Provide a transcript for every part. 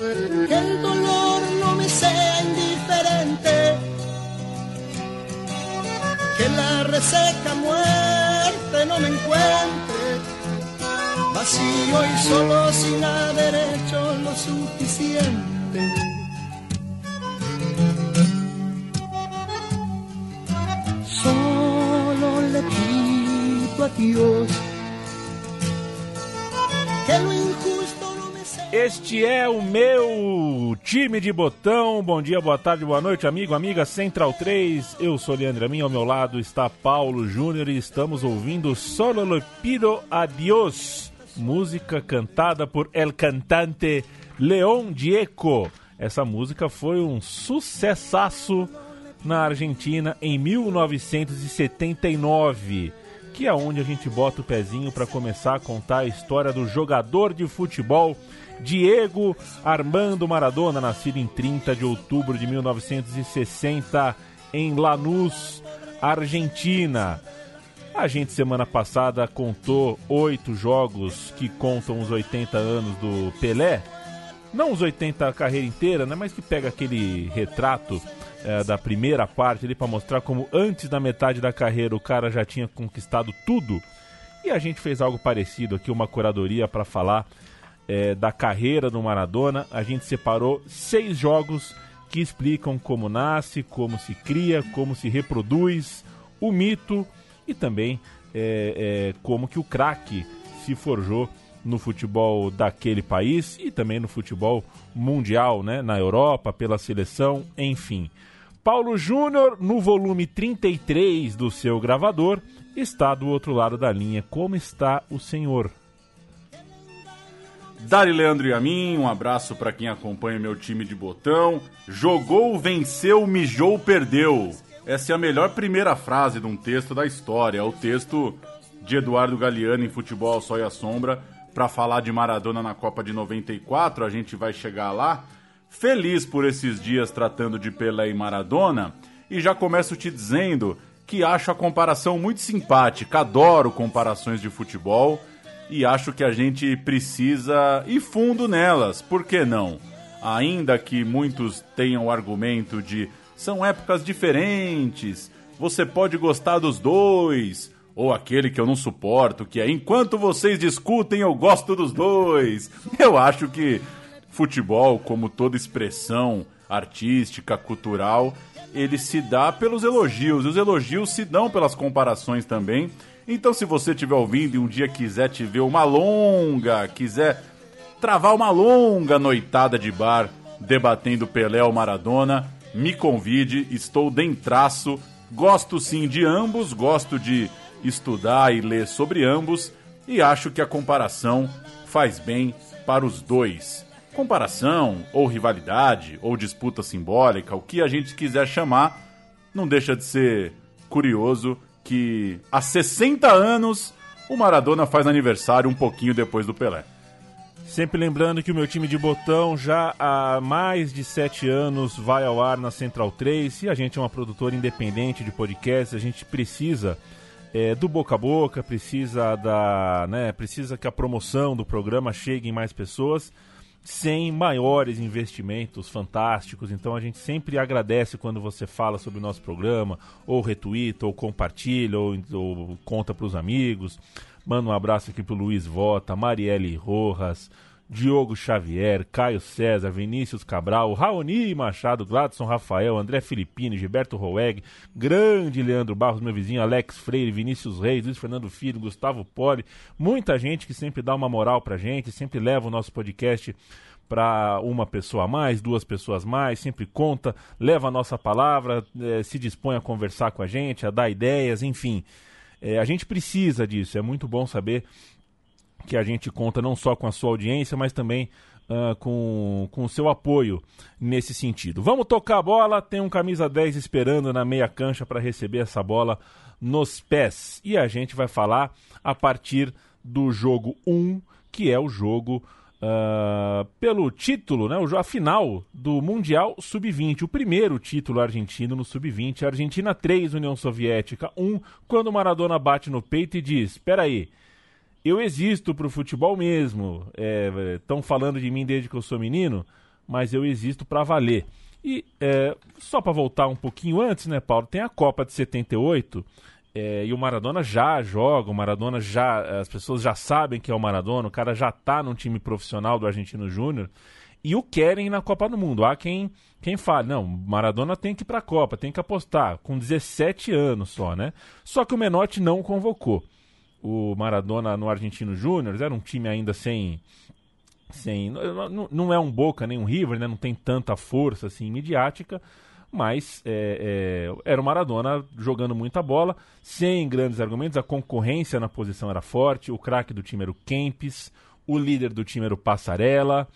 que el dolor no me sea indiferente, que la reseca muerte no me encuentre vacío y solo sin haber hecho lo suficiente. Solo le pido a Dios Este é o meu time de botão. Bom dia, boa tarde, boa noite, amigo, amiga Central 3. Eu sou Leandro Amin, ao meu lado está Paulo Júnior e estamos ouvindo Solo le pido a Dios, música cantada por el cantante León Gieco. Essa música foi um sucessaço na Argentina em 1979, que é onde a gente bota o pezinho para começar a contar a história do jogador de futebol Diego Armando Maradona, nascido em 30 de outubro de 1960 em Lanús, Argentina. A gente semana passada contou oito jogos que contam os 80 anos do Pelé. Não os 80 a carreira inteira, né? Mas que pega aquele retrato é, da primeira parte ali para mostrar como antes da metade da carreira o cara já tinha conquistado tudo. E a gente fez algo parecido aqui, uma curadoria para falar é, da carreira do Maradona. A gente separou seis jogos que explicam como nasce, como se cria, como se reproduz o mito e também é, é, como que o craque se forjou no futebol daquele país e também no futebol mundial, né? Na Europa, pela seleção, enfim. Paulo Júnior, no volume 33 do seu gravador, está do outro lado da linha. Como está o senhor? Dari Leandro e a mim, um abraço para quem acompanha meu time de botão. Jogou, venceu, mijou, perdeu. Essa é a melhor primeira frase de um texto da história. É o texto de Eduardo Galeano em Futebol Sol e à Sombra para falar de Maradona na Copa de 94. A gente vai chegar lá. Feliz por esses dias tratando de Pelé e Maradona. E já começo te dizendo que acho a comparação muito simpática. Adoro comparações de futebol e acho que a gente precisa ir fundo nelas. Por que não? Ainda que muitos tenham o argumento de são épocas diferentes, você pode gostar dos dois, ou aquele que eu não suporto, que é enquanto vocês discutem, eu gosto dos dois. Eu acho que futebol, como toda expressão artística, cultural, ele se dá pelos elogios, e os elogios se dão pelas comparações também. Então, se você estiver ouvindo e um dia quiser te ver uma longa, quiser travar uma longa noitada de bar debatendo Pelé ou Maradona, me convide, estou dentraço. Gosto sim de ambos, gosto de estudar e ler sobre ambos e acho que a comparação faz bem para os dois. Comparação, ou rivalidade, ou disputa simbólica, o que a gente quiser chamar, não deixa de ser curioso que há 60 anos o Maradona faz aniversário um pouquinho depois do Pelé. Sempre lembrando que o meu time de botão já há mais de sete anos vai ao ar na Central 3 e a gente é uma produtora independente de podcasts, a gente precisa é, do boca a boca, precisa da, né, precisa que a promoção do programa chegue em mais pessoas sem maiores investimentos fantásticos. Então a gente sempre agradece quando você fala sobre o nosso programa, ou retuita, ou compartilha, ou, ou conta para os amigos. Manda um abraço aqui pro Luiz Vota, Marielle Rojas, Diogo Xavier, Caio César, Vinícius Cabral, Raoni Machado, Gladson Rafael, André Filipini, Gilberto Roeg, grande Leandro Barros, meu vizinho, Alex Freire, Vinícius Reis, Luiz Fernando Filho, Gustavo Poli, muita gente que sempre dá uma moral pra gente, sempre leva o nosso podcast para uma pessoa a mais, duas pessoas mais, sempre conta, leva a nossa palavra, eh, se dispõe a conversar com a gente, a dar ideias, enfim. Eh, a gente precisa disso, é muito bom saber que a gente conta não só com a sua audiência, mas também uh, com, com o seu apoio nesse sentido. Vamos tocar a bola, tem um camisa 10 esperando na meia cancha para receber essa bola nos pés. E a gente vai falar a partir do jogo 1, que é o jogo uh, pelo título, né, a final do Mundial Sub-20, o primeiro título argentino no Sub-20. Argentina 3, União Soviética 1, quando Maradona bate no peito e diz: Espera aí eu existo pro futebol mesmo. Estão é, falando de mim desde que eu sou menino, mas eu existo para valer. E é, só para voltar um pouquinho antes, né, Paulo? Tem a Copa de 78 é, e o Maradona já joga, o Maradona já. As pessoas já sabem que é o Maradona, o cara já tá num time profissional do Argentino Júnior e o querem na Copa do Mundo. Há quem, quem fala, não, Maradona tem que ir pra Copa, tem que apostar, com 17 anos só, né? Só que o Menotti não convocou. O Maradona no Argentino Júnior era um time ainda sem. sem não, não é um Boca nem um River, né? Não tem tanta força assim midiática mas é, é, era o Maradona jogando muita bola, sem grandes argumentos, a concorrência na posição era forte, o craque do time era o Kempis, o líder do time era o Passarella,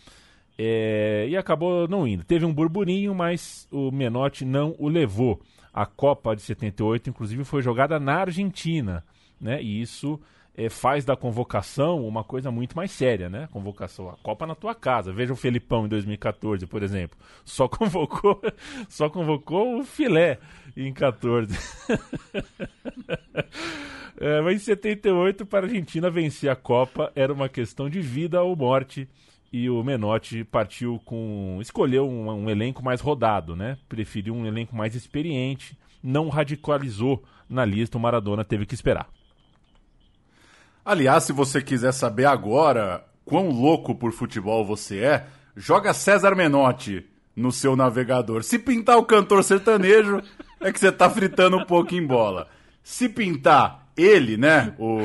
é, e acabou não indo. Teve um burburinho, mas o Menotti não o levou. A Copa de 78, inclusive, foi jogada na Argentina, né? E isso é, faz da convocação uma coisa muito mais séria, né? Convocação, a Copa na tua casa. Veja o Felipão em 2014, por exemplo. Só convocou, só convocou o filé em 14. é, mas em 78, para a Argentina vencer a Copa, era uma questão de vida ou morte. E o Menotti partiu com. escolheu um, um elenco mais rodado, né? Preferiu um elenco mais experiente, não radicalizou na lista, o Maradona teve que esperar. Aliás, se você quiser saber agora quão louco por futebol você é, joga César Menotti no seu navegador. Se pintar o cantor sertanejo, é que você tá fritando um pouco em bola. Se pintar ele, né? O,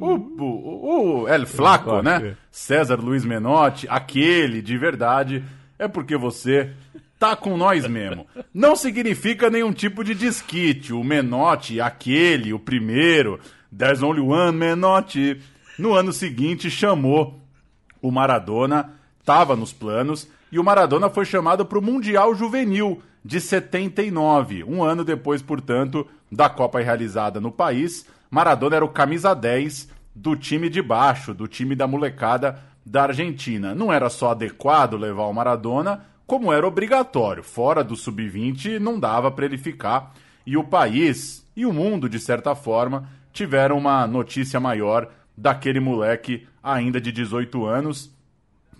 o, o, o El Flaco, né? César Luiz Menotti, aquele de verdade, é porque você tá com nós mesmo. Não significa nenhum tipo de desquite. O Menotti, aquele, o primeiro, There's Only One Menotti. No ano seguinte, chamou o Maradona, estava nos planos, e o Maradona foi chamado para o Mundial Juvenil de 79. Um ano depois, portanto, da Copa realizada no país, Maradona era o camisa 10 do time de baixo, do time da molecada da Argentina. Não era só adequado levar o Maradona, como era obrigatório. Fora do sub-20 não dava para ele ficar. E o país e o mundo, de certa forma, tiveram uma notícia maior daquele moleque ainda de 18 anos.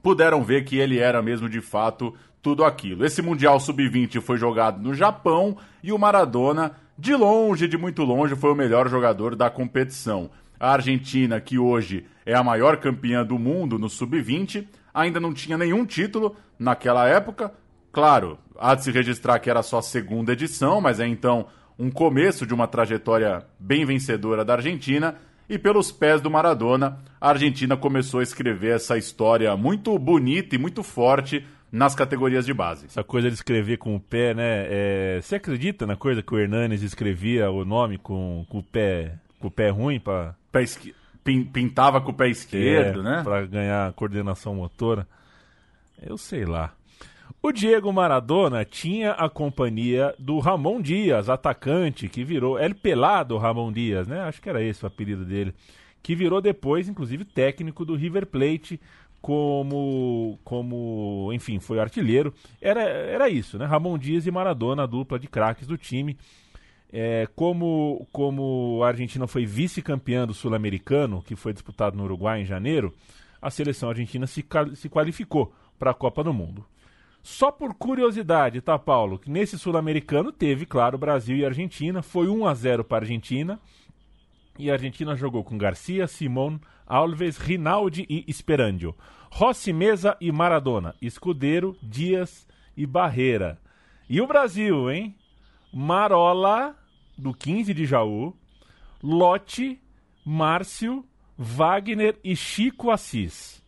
Puderam ver que ele era mesmo de fato tudo aquilo. Esse Mundial Sub-20 foi jogado no Japão e o Maradona, de longe, de muito longe, foi o melhor jogador da competição. A Argentina, que hoje é a maior campeã do mundo no Sub-20, ainda não tinha nenhum título naquela época. Claro, há de se registrar que era só a segunda edição, mas é então um começo de uma trajetória bem vencedora da Argentina. E pelos pés do Maradona, a Argentina começou a escrever essa história muito bonita e muito forte nas categorias de base. Essa coisa de escrever com o pé, né? É... Você acredita na coisa que o Hernanes escrevia o nome com, com o pé com o pé ruim para pé esqui... pintava com o pé esquerdo, é, né? Para ganhar coordenação motora. Eu sei lá. O Diego Maradona tinha a companhia do Ramon Dias, atacante, que virou El Pelado Ramon Dias, né? Acho que era esse o apelido dele. Que virou depois, inclusive, técnico do River Plate, como, como enfim, foi artilheiro. Era, era isso, né? Ramon Dias e Maradona, a dupla de craques do time. É, como, como a Argentina foi vice-campeã do Sul-Americano, que foi disputado no Uruguai em janeiro, a seleção argentina se, se qualificou para a Copa do Mundo. Só por curiosidade, tá, Paulo? Que nesse sul-americano teve, claro, Brasil e Argentina. Foi 1 a 0 para a Argentina. E a Argentina jogou com Garcia, Simon, Alves, Rinaldi e Esperandio. Rossi, Mesa e Maradona. Escudeiro, Dias e Barreira. E o Brasil, hein? Marola, do 15 de Jaú. Lote, Márcio, Wagner e Chico Assis.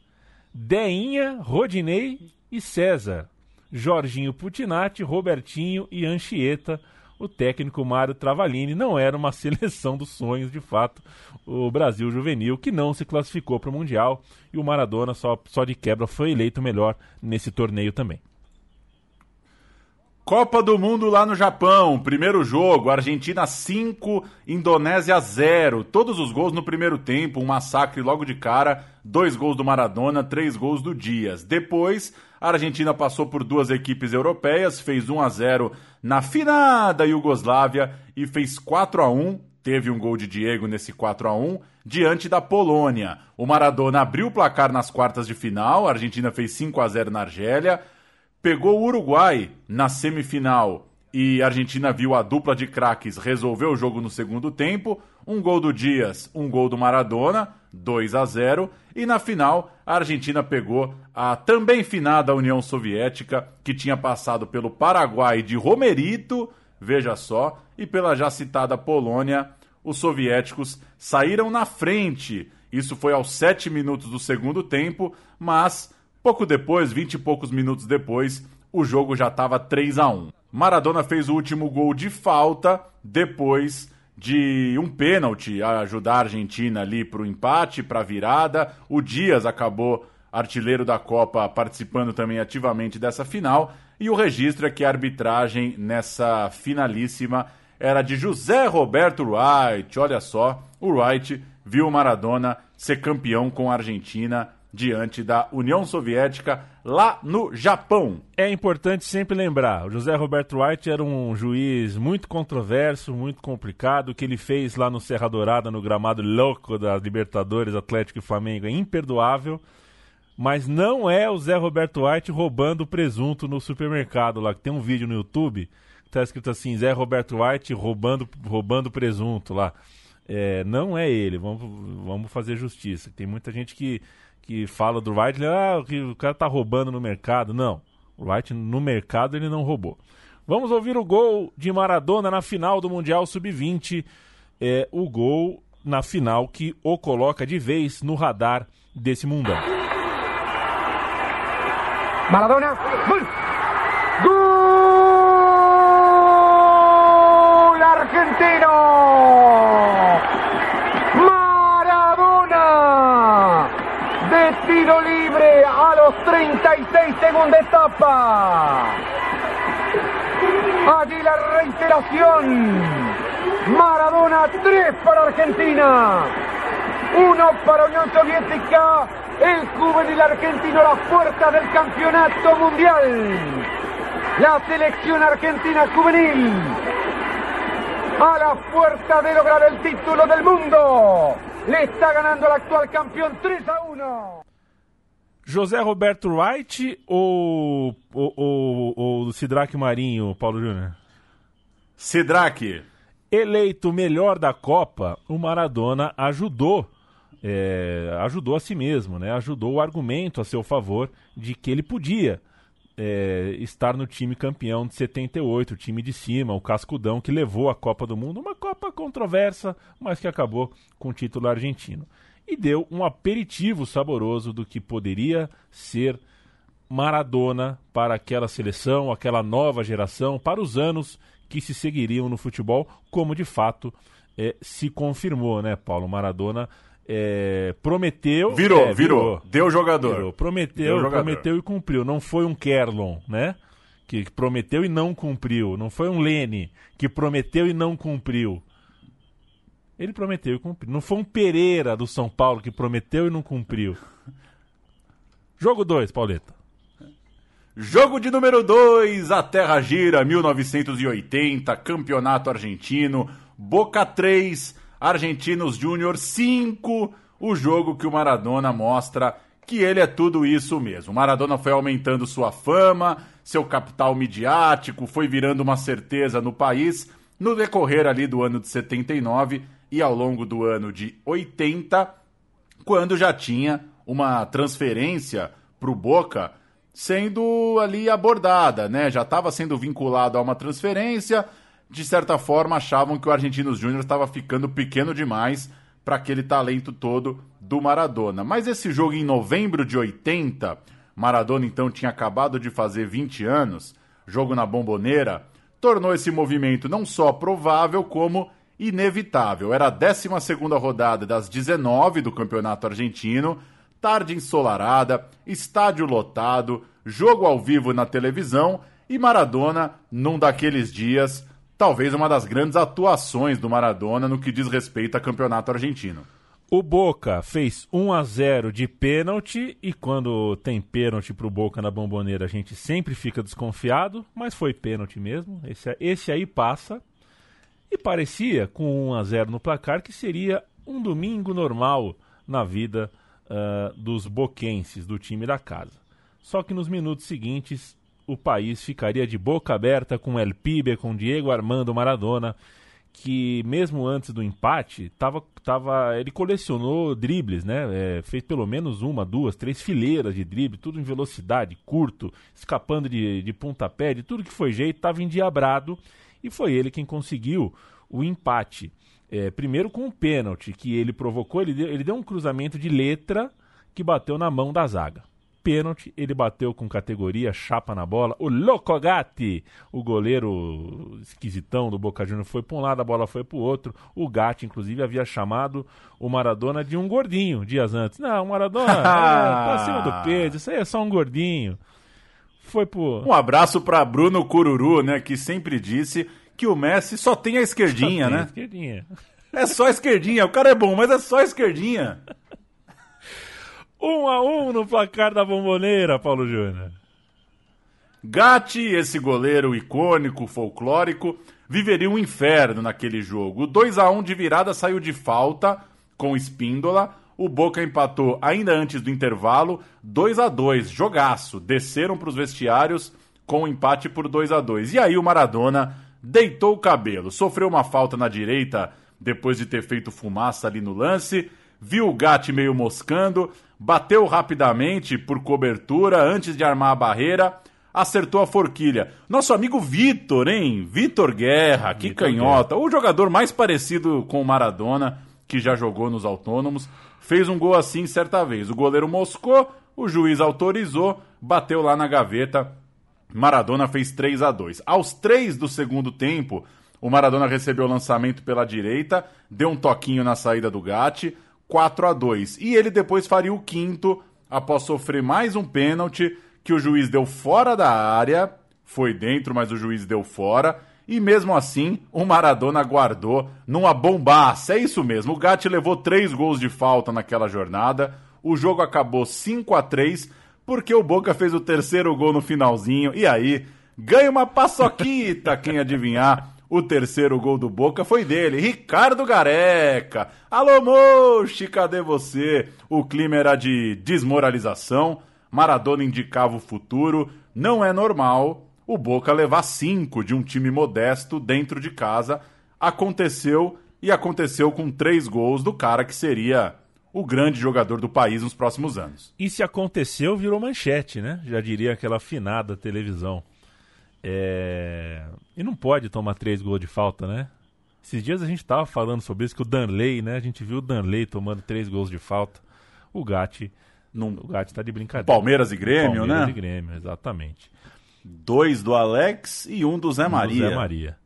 Deinha, Rodinei e César. Jorginho Putinati, Robertinho e Anchieta. O técnico Mário Travalini não era uma seleção dos sonhos, de fato, o Brasil juvenil, que não se classificou para o Mundial e o Maradona, só, só de quebra, foi eleito melhor nesse torneio também. Copa do Mundo lá no Japão, primeiro jogo, Argentina 5, Indonésia 0. Todos os gols no primeiro tempo, um massacre logo de cara, dois gols do Maradona, três gols do Dias. Depois, a Argentina passou por duas equipes europeias, fez 1 a 0 na finada Iugoslávia e fez 4 a 1. Teve um gol de Diego nesse 4 a 1 diante da Polônia. O Maradona abriu o placar nas quartas de final, a Argentina fez 5 a 0 na Argélia. pegou o Uruguai na semifinal e a Argentina viu a dupla de craques resolver o jogo no segundo tempo. Um gol do Dias, um gol do Maradona, 2 a 0. E na final, a Argentina pegou a também finada União Soviética, que tinha passado pelo Paraguai de Romerito, veja só, e pela já citada Polônia. Os soviéticos saíram na frente. Isso foi aos 7 minutos do segundo tempo, mas pouco depois, 20 e poucos minutos depois, o jogo já estava 3 a 1. Maradona fez o último gol de falta depois de um pênalti ajudar a Argentina ali para o empate, para a virada. O Dias acabou artilheiro da Copa, participando também ativamente dessa final. E o registro é que a arbitragem nessa finalíssima era de José Roberto Wright. Olha só, o Wright viu o Maradona ser campeão com a Argentina diante da União Soviética lá no Japão. É importante sempre lembrar, o José Roberto White era um juiz muito controverso, muito complicado, o que ele fez lá no Serra Dourada, no gramado louco da Libertadores, Atlético e Flamengo, é imperdoável, mas não é o Zé Roberto White roubando presunto no supermercado lá, que tem um vídeo no YouTube, que tá escrito assim, Zé Roberto White roubando, roubando presunto lá. É, não é ele, vamos, vamos fazer justiça. Tem muita gente que que fala do Wright, ah, o cara tá roubando no mercado. Não, o Wright no mercado ele não roubou. Vamos ouvir o gol de Maradona na final do Mundial Sub-20. É o gol na final que o coloca de vez no radar desse mundão. Maradona, segunda etapa. Allí la reiteración. Maradona 3 para Argentina. 1 para Unión Soviética. El juvenil argentino a la puerta del campeonato mundial. La selección argentina juvenil a la puerta de lograr el título del mundo. Le está ganando al actual campeón 3 a 1. José Roberto Wright ou, ou, ou, ou Sidraque Marinho, Paulo Júnior? Sidraque. Eleito melhor da Copa, o Maradona ajudou, é, ajudou a si mesmo, né? ajudou o argumento a seu favor de que ele podia é, estar no time campeão de 78, o time de cima, o cascudão que levou a Copa do Mundo, uma Copa controversa, mas que acabou com o título argentino e deu um aperitivo saboroso do que poderia ser Maradona para aquela seleção, aquela nova geração, para os anos que se seguiriam no futebol, como de fato é, se confirmou, né, Paulo? Maradona é, prometeu. Virou, é, virou, virou, Deu jogador. Virou, prometeu, Deu jogador. prometeu e cumpriu. Não foi um Kerlon, né? Que prometeu e não cumpriu. Não foi um Lene que prometeu e não cumpriu. Ele prometeu e cumpriu. Não foi um Pereira do São Paulo que prometeu e não cumpriu. Jogo 2, Pauleta. Jogo de número 2, a Terra Gira, 1980, Campeonato Argentino, Boca 3, Argentinos Júnior 5, o jogo que o Maradona mostra que ele é tudo isso mesmo. Maradona foi aumentando sua fama, seu capital midiático, foi virando uma certeza no país no decorrer ali do ano de 79 e ao longo do ano de 80, quando já tinha uma transferência para o Boca sendo ali abordada, né? Já estava sendo vinculado a uma transferência. De certa forma, achavam que o Argentinos Júnior estava ficando pequeno demais para aquele talento todo do Maradona. Mas esse jogo em novembro de 80, Maradona então tinha acabado de fazer 20 anos, jogo na Bomboneira, tornou esse movimento não só provável, como inevitável. Era a 12 rodada das 19 do Campeonato Argentino, tarde ensolarada, estádio lotado, jogo ao vivo na televisão e Maradona num daqueles dias, talvez uma das grandes atuações do Maradona no que diz respeito a Campeonato Argentino. O Boca fez 1 a 0 de pênalti e quando tem pênalti pro Boca na bomboneira a gente sempre fica desconfiado, mas foi pênalti mesmo. Esse, esse aí passa. E parecia, com 1 a 0 no placar, que seria um domingo normal na vida uh, dos boquenses, do time da casa. Só que nos minutos seguintes, o país ficaria de boca aberta com El Pibe, com Diego Armando Maradona, que mesmo antes do empate, tava, tava, ele colecionou dribles, né? É, fez pelo menos uma, duas, três fileiras de drible, tudo em velocidade, curto, escapando de, de pontapé, de tudo que foi jeito, estava endiabrado e foi ele quem conseguiu o empate. É, primeiro com um pênalti que ele provocou, ele deu, ele deu um cruzamento de letra que bateu na mão da zaga pênalti, ele bateu com categoria, chapa na bola. O Locogatti, o goleiro esquisitão do Boca Juniors, foi para um lado, a bola foi para o outro. O Gatti, inclusive, havia chamado o Maradona de um gordinho dias antes. Não, o Maradona é, tá acima do peso, isso aí é só um gordinho. Foi pro. Um abraço para Bruno Cururu, né, que sempre disse que o Messi só tem a esquerdinha, Só tem né? a esquerdinha. É só a esquerdinha. O cara é bom, mas é só a esquerdinha. Um a um no placar da bomboneira, Paulo Júnior. Gatti, esse goleiro icônico, folclórico, viveria um inferno naquele jogo. O 2 a 1 de virada saiu de falta com Espíndola. O Boca empatou ainda antes do intervalo, 2 a 2 jogaço. Desceram para os vestiários com o empate por 2 a 2 E aí o Maradona deitou o cabelo, sofreu uma falta na direita depois de ter feito fumaça ali no lance, viu o Gatti meio moscando, bateu rapidamente por cobertura antes de armar a barreira, acertou a forquilha. Nosso amigo Vitor, hein? Vitor Guerra, que Vitor canhota, o jogador mais parecido com o Maradona que já jogou nos autônomos, fez um gol assim certa vez. O goleiro moscou, o juiz autorizou, bateu lá na gaveta. Maradona fez 3 a 2. Aos 3 do segundo tempo, o Maradona recebeu o lançamento pela direita, deu um toquinho na saída do Gatti, 4 a 2. E ele depois faria o quinto após sofrer mais um pênalti que o juiz deu fora da área, foi dentro, mas o juiz deu fora. E mesmo assim, o Maradona guardou numa bombaça. É isso mesmo. O Gatti levou três gols de falta naquela jornada. O jogo acabou 5 a 3 porque o Boca fez o terceiro gol no finalzinho. E aí, ganha uma paçoquita, quem adivinhar. O terceiro gol do Boca foi dele, Ricardo Gareca. Alô, Mochi, cadê você? O clima era de desmoralização. Maradona indicava o futuro. Não é normal o Boca levar cinco de um time modesto dentro de casa. Aconteceu e aconteceu com três gols do cara que seria o grande jogador do país nos próximos anos. E se aconteceu, virou manchete, né? Já diria aquela afinada televisão. É... E não pode tomar três gols de falta, né? Esses dias a gente tava falando sobre isso, que o Danley, né? A gente viu o Danley tomando três gols de falta. O Gatti, Num o Gatti tá de brincadeira. Palmeiras e Grêmio, Palmeiras né? e Grêmio, exatamente. Dois do Alex e um do Zé do Maria. Zé Maria.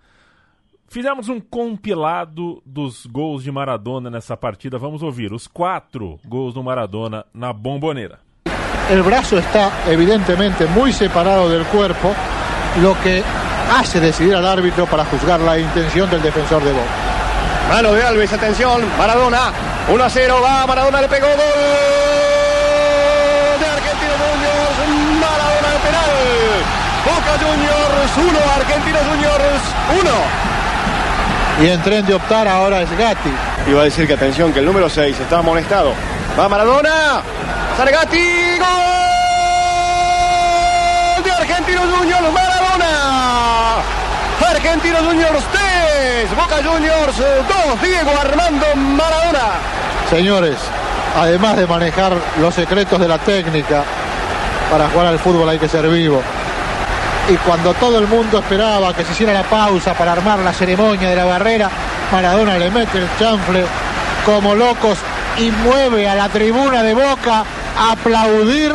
Fizemos um compilado dos gols de Maradona nessa partida. Vamos ouvir os quatro gols do Maradona na bomboneira. el brazo está evidentemente muy separado del cuerpo, lo que hace decidir al árbitro para juzgar la intención del defensor de Boca. Mano de Alves, atención, Maradona, 1 a 0, va, Maradona le pegó gol Boca Juniors 1, Argentinos Juniors 1. Y en tren de optar ahora es Gatti. Iba a decir que atención, que el número 6 está amonestado. Va Maradona, Sargati, gol de Argentinos Juniors, Maradona. Argentinos Juniors 3, Boca Juniors 2, Diego Armando Maradona. Señores, además de manejar los secretos de la técnica, para jugar al fútbol hay que ser vivo. Y cuando todo el mundo esperaba que se hiciera la pausa para armar la ceremonia de la barrera, Maradona le mete el chanfle como locos y mueve a la tribuna de Boca a aplaudir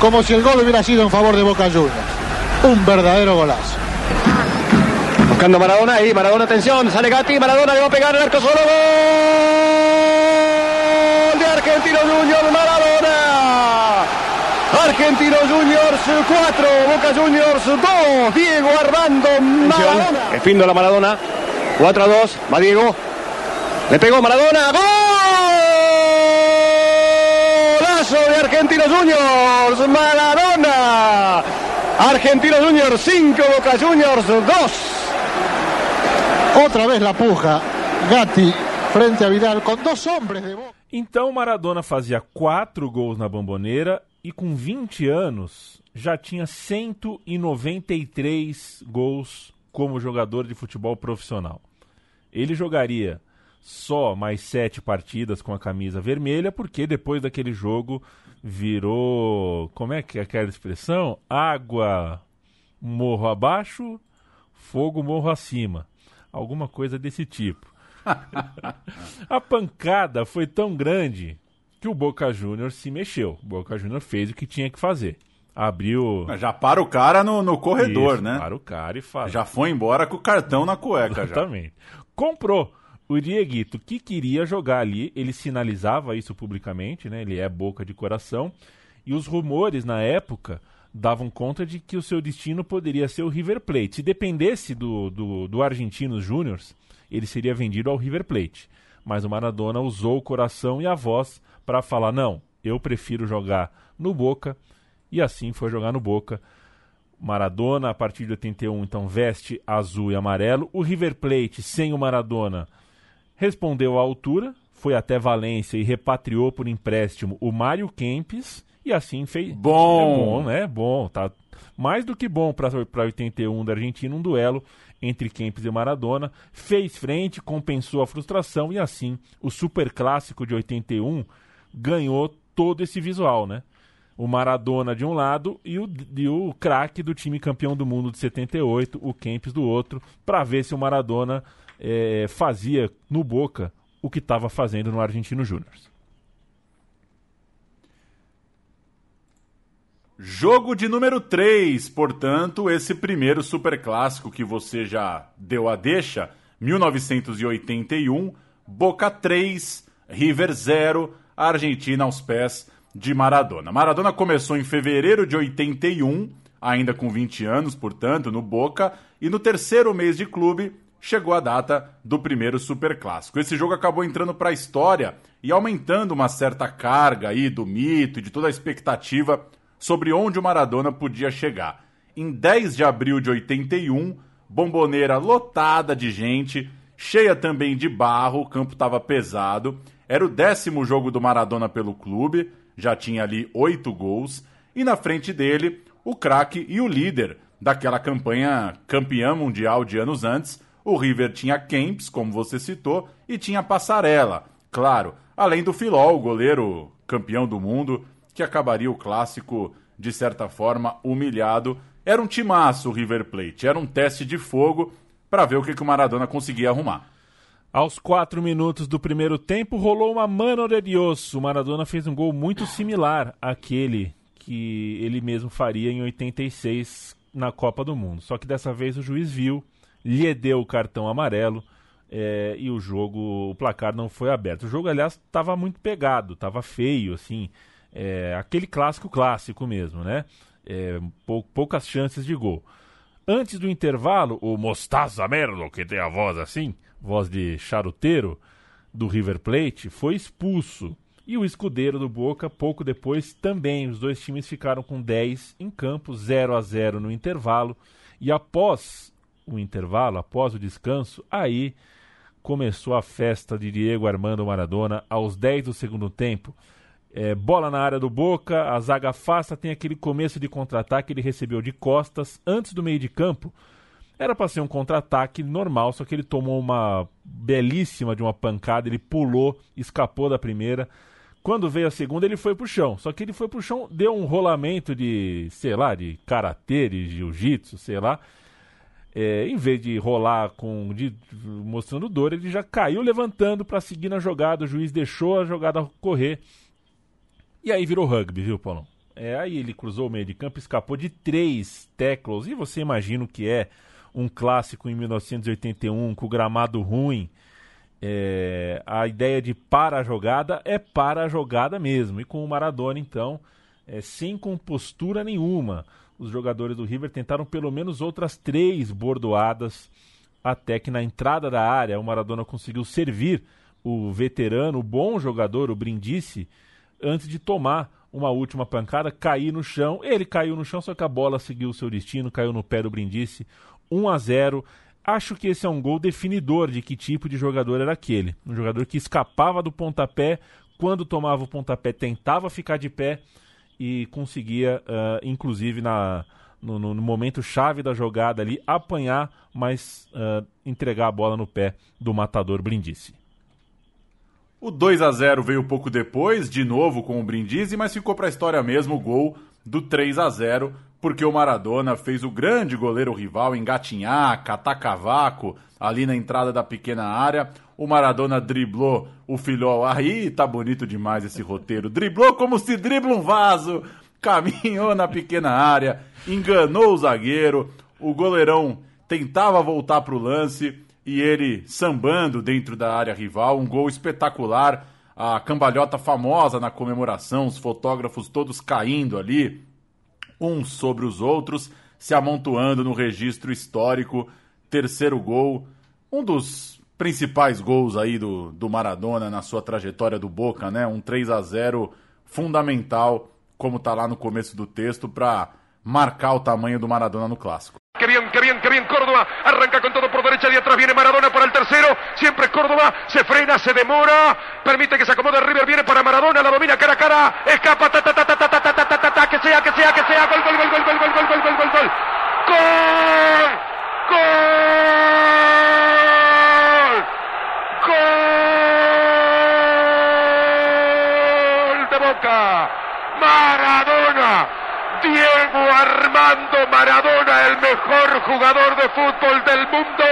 como si el gol hubiera sido en favor de Boca Juniors. Un verdadero golazo. Buscando Maradona ahí, Maradona atención, sale Gatti, Maradona le va a pegar el arco solo, gol de Argentinos Juniors, Maradona. Argentinos Juniors 4, Boca Juniors 2, Diego Armando Maradona. Espíndola Maradona, 4 a 2, va Diego, le pegó Maradona, golazo de Argentinos Juniors, Maradona. Argentinos Juniors 5, Boca Juniors 2. Otra vez la puja. Gatti frente a Vidal con dos hombres de Boca. Então Maradona fazia quatro gols na bomboneira e com 20 anos já tinha 193 gols como jogador de futebol profissional. Ele jogaria só mais sete partidas com a camisa vermelha, porque depois daquele jogo virou. Como é que é aquela expressão? Água morro abaixo, fogo morro acima. Alguma coisa desse tipo. a pancada foi tão grande que o Boca Juniors se mexeu. O Boca Juniors fez o que tinha que fazer. Abriu. Já para o cara no, no corredor, Isso, né? Para o cara e fala. Já foi embora com o cartão na cueca. Exatamente. Já. Comprou. O Dieguito, que queria jogar ali, ele sinalizava isso publicamente, né? Ele é boca de coração. E os rumores na época davam conta de que o seu destino poderia ser o River Plate. Se dependesse do, do, do Argentinos Júniors, ele seria vendido ao River Plate. Mas o Maradona usou o coração e a voz para falar: não, eu prefiro jogar no Boca. E assim foi jogar no Boca. Maradona, a partir de 81, então veste azul e amarelo. O River Plate, sem o Maradona, respondeu à altura, foi até Valência e repatriou por empréstimo o Mário Kempes e assim fez. Bom, é bom, né? Bom, tá mais do que bom para 81 da Argentina, um duelo entre Kempes e Maradona. Fez frente, compensou a frustração e assim o Super Clássico de 81 ganhou todo esse visual, né? O Maradona de um lado e o, o craque do time campeão do mundo de 78, o Kempes do outro, para ver se o Maradona é, fazia no Boca o que estava fazendo no Argentino Júnior. Jogo de número 3, portanto, esse primeiro superclássico que você já deu a deixa, 1981, Boca 3, River 0, Argentina aos pés de Maradona. Maradona começou em fevereiro de 81, ainda com 20 anos, portanto, no Boca, e no terceiro mês de clube chegou a data do primeiro superclássico. Esse jogo acabou entrando para a história e aumentando uma certa carga aí do mito e de toda a expectativa sobre onde o Maradona podia chegar. Em 10 de abril de 81, bomboneira lotada de gente, cheia também de barro, o campo estava pesado. Era o décimo jogo do Maradona pelo clube, já tinha ali oito gols, e na frente dele, o craque e o líder daquela campanha campeã mundial de anos antes. O River tinha Kempis, como você citou, e tinha Passarella, claro, além do Filó, o goleiro campeão do mundo, que acabaria o clássico, de certa forma, humilhado. Era um timaço o River Plate, era um teste de fogo para ver o que, que o Maradona conseguia arrumar. Aos quatro minutos do primeiro tempo, rolou uma mano de Dios. O Maradona fez um gol muito similar àquele que ele mesmo faria em 86 na Copa do Mundo. Só que dessa vez o juiz viu, lhe deu o cartão amarelo é, e o jogo, o placar não foi aberto. O jogo, aliás, estava muito pegado, estava feio, assim, é, aquele clássico clássico mesmo, né? É, pou, poucas chances de gol. Antes do intervalo, o Mostaza Merlo, que tem a voz assim, voz de charuteiro do River Plate, foi expulso. E o escudeiro do Boca, pouco depois, também. Os dois times ficaram com 10 em campo, 0 a 0 no intervalo. E após o intervalo, após o descanso, aí começou a festa de Diego Armando Maradona aos 10 do segundo tempo. É, bola na área do Boca, a zaga afasta, tem aquele começo de contra-ataque, ele recebeu de costas, antes do meio de campo. Era para ser um contra-ataque normal, só que ele tomou uma belíssima de uma pancada, ele pulou, escapou da primeira. Quando veio a segunda, ele foi pro chão. Só que ele foi pro chão, deu um rolamento de, sei lá, de karatê, de jiu-jitsu, sei lá. É, em vez de rolar com de, mostrando dor, ele já caiu levantando para seguir na jogada. O juiz deixou a jogada correr. E aí virou rugby, viu, Paulão? É, aí ele cruzou o meio de campo, escapou de três tackles. E você imagina o que é um clássico em 1981 com o gramado ruim. É, a ideia de para a jogada é para a jogada mesmo. E com o Maradona, então, é, sem compostura nenhuma. Os jogadores do River tentaram pelo menos outras três bordoadas, até que na entrada da área o Maradona conseguiu servir o veterano, o bom jogador, o Brindisi, antes de tomar uma última pancada, cair no chão. Ele caiu no chão, só que a bola seguiu o seu destino, caiu no pé do Brindisi. 1 a 0 Acho que esse é um gol definidor de que tipo de jogador era aquele. Um jogador que escapava do pontapé, quando tomava o pontapé tentava ficar de pé e conseguia, uh, inclusive na, no, no, momento chave da jogada ali, apanhar, mas uh, entregar a bola no pé do matador Brindisi. O 2 a 0 veio pouco depois, de novo com o Brindisi, mas ficou para a história mesmo o gol do 3 a 0 porque o Maradona fez o grande goleiro rival engatinhar, catar cavaco ali na entrada da pequena área. O Maradona driblou o filhol. Aí tá bonito demais esse roteiro. Driblou como se dribla um vaso. Caminhou na pequena área, enganou o zagueiro. O goleirão tentava voltar para o lance e ele sambando dentro da área rival. Um gol espetacular. A cambalhota famosa na comemoração, os fotógrafos todos caindo ali uns sobre os outros, se amontoando no registro histórico. Terceiro gol, um dos principais gols aí do, do Maradona na sua trajetória do Boca, né? Um 3 a 0 fundamental, como tá lá no começo do texto, para marcar o tamanho do Maradona no clássico. Que bien, que bien, que bien Córdoba. Arranca con todo por derecha y atrás viene Maradona para el tercero. Siempre Córdoba. Se frena, se demora. Permite que se acomode River. Viene para Maradona. La domina cara a cara. Escapa. Ta, ta, ta, ta, ta, ta, que sea, que sea. Gol, gol, gol, gol, gol, gol, gol, gol, gol, gol, gol. Gol. Gol. Gol de Boca. Maradona. Diego Armando Maradona, el mejor jugador de fútbol del mundo,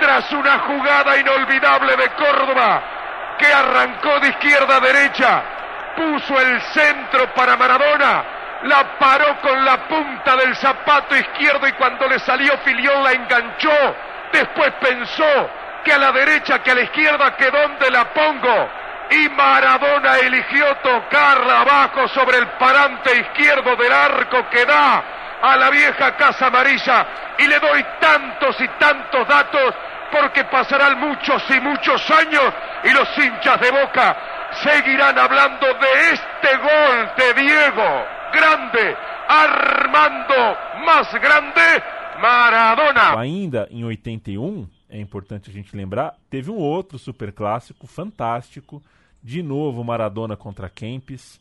tras una jugada inolvidable de Córdoba, que arrancó de izquierda a derecha, puso el centro para Maradona, la paró con la punta del zapato izquierdo y cuando le salió Filión la enganchó, después pensó que a la derecha, que a la izquierda, que dónde la pongo, y Maradona eligió tocarla abajo sobre el parante izquierdo del arco que da a la vieja Casa Amarilla. Y le doy tantos y tantos datos porque pasarán muchos y muchos años y los hinchas de Boca seguirán hablando de este gol de Diego, grande, Armando, más grande, Maradona. Ainda em 81, é importante a gente lembrar, teve um outro superclássico fantástico de novo Maradona contra Kempis.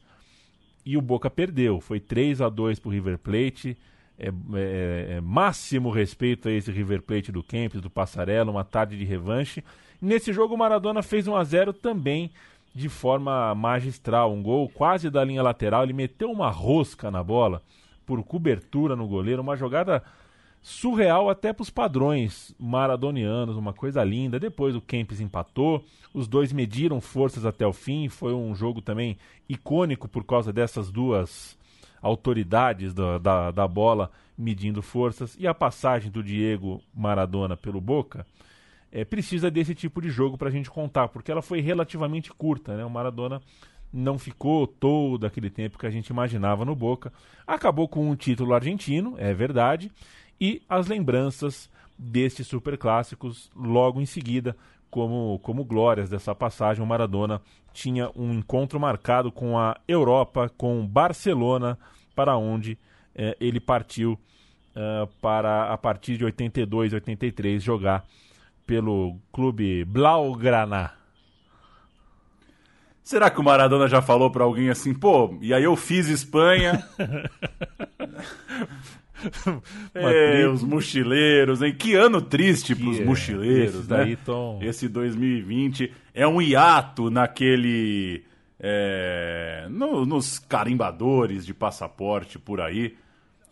E o Boca perdeu. Foi 3 a 2 para o River Plate. É, é, é, máximo respeito a esse River Plate do Kempis, do Passarella, uma tarde de revanche. Nesse jogo o Maradona fez 1 a 0 também de forma magistral, um gol quase da linha lateral, ele meteu uma rosca na bola por cobertura no goleiro, uma jogada surreal até para os padrões maradonianos, uma coisa linda. Depois o Kempis empatou, os dois mediram forças até o fim. Foi um jogo também icônico por causa dessas duas autoridades da, da, da bola medindo forças. E a passagem do Diego Maradona pelo Boca é, precisa desse tipo de jogo para a gente contar, porque ela foi relativamente curta. Né? O Maradona não ficou todo aquele tempo que a gente imaginava no Boca. Acabou com um título argentino, é verdade e as lembranças destes superclássicos logo em seguida, como, como glórias dessa passagem, o Maradona tinha um encontro marcado com a Europa, com Barcelona, para onde eh, ele partiu eh, para, a partir de 82, 83, jogar pelo clube Blaugrana. Será que o Maradona já falou para alguém assim, pô, e aí eu fiz Espanha? é, os mochileiros, hein? Que ano triste para os é, mochileiros, né? Esse 2020 é um hiato naquele. É, no, nos carimbadores de passaporte por aí.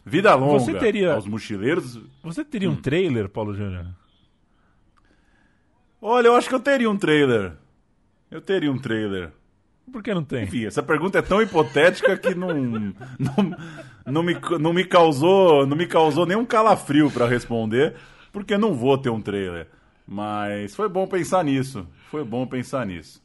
Vida longa você teria, aos mochileiros. Você teria hum. um trailer, Paulo Júnior? Olha, eu acho que eu teria um trailer. Eu teria um trailer. Por que não tem? Enfim, essa pergunta é tão hipotética que não, não, não, me, não, me causou, não me causou nenhum calafrio para responder, porque não vou ter um trailer. Mas foi bom pensar nisso. Foi bom pensar nisso.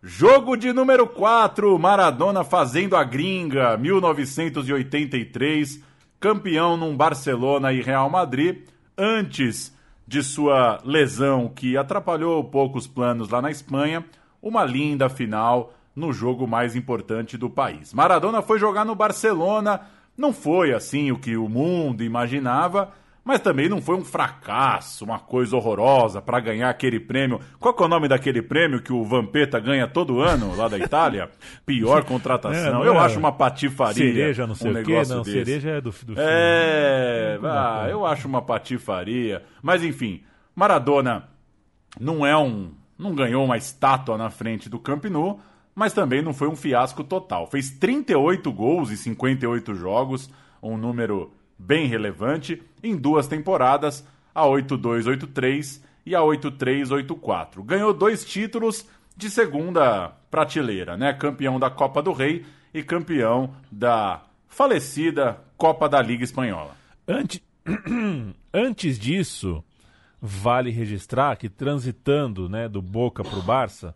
Jogo de número 4, Maradona fazendo a gringa, 1983, campeão num Barcelona e Real Madrid, antes de sua lesão que atrapalhou poucos planos lá na Espanha, uma linda final no jogo mais importante do país. Maradona foi jogar no Barcelona, não foi assim o que o mundo imaginava, mas também não foi um fracasso, uma coisa horrorosa para ganhar aquele prêmio. Qual é o nome daquele prêmio que o Vampeta ganha todo ano lá da Itália? Pior contratação. É, eu é acho uma patifaria. Cereja, não sei um o quê. Não, desse. cereja é do, do É, ah, eu acho uma patifaria. Mas enfim, Maradona não é um. não ganhou uma estátua na frente do Camp Nou, mas também não foi um fiasco total. Fez 38 gols em 58 jogos, um número bem relevante, em duas temporadas, a 8-2-8-3 e a 8-3-8-4. Ganhou dois títulos de segunda prateleira, né? Campeão da Copa do Rei e campeão da falecida Copa da Liga Espanhola. Antes, Antes disso, vale registrar que transitando né, do Boca para o Barça,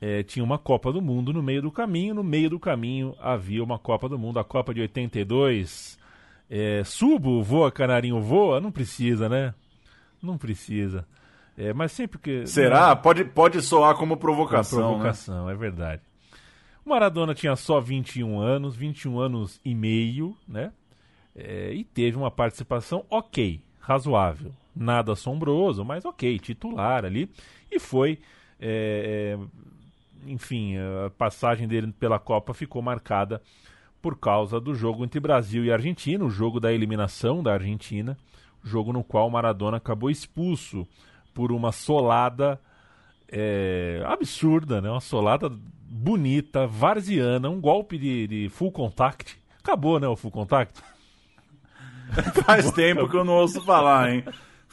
é, tinha uma Copa do Mundo no meio do caminho. No meio do caminho havia uma Copa do Mundo, a Copa de 82. É, subo, voa, canarinho voa? Não precisa, né? Não precisa. É, mas sempre que. Será? Né, pode, pode soar como provocação. Como provocação, né? é verdade. O Maradona tinha só 21 anos, 21 anos e meio, né? É, e teve uma participação ok, razoável. Nada assombroso, mas ok, titular ali. E foi. É, enfim, a passagem dele pela Copa ficou marcada por causa do jogo entre Brasil e Argentina, o jogo da eliminação da Argentina, jogo no qual Maradona acabou expulso por uma solada é, absurda, né? Uma solada bonita, varziana, um golpe de, de full contact. Acabou, né, o full contact? Faz tempo que eu não ouço falar, hein?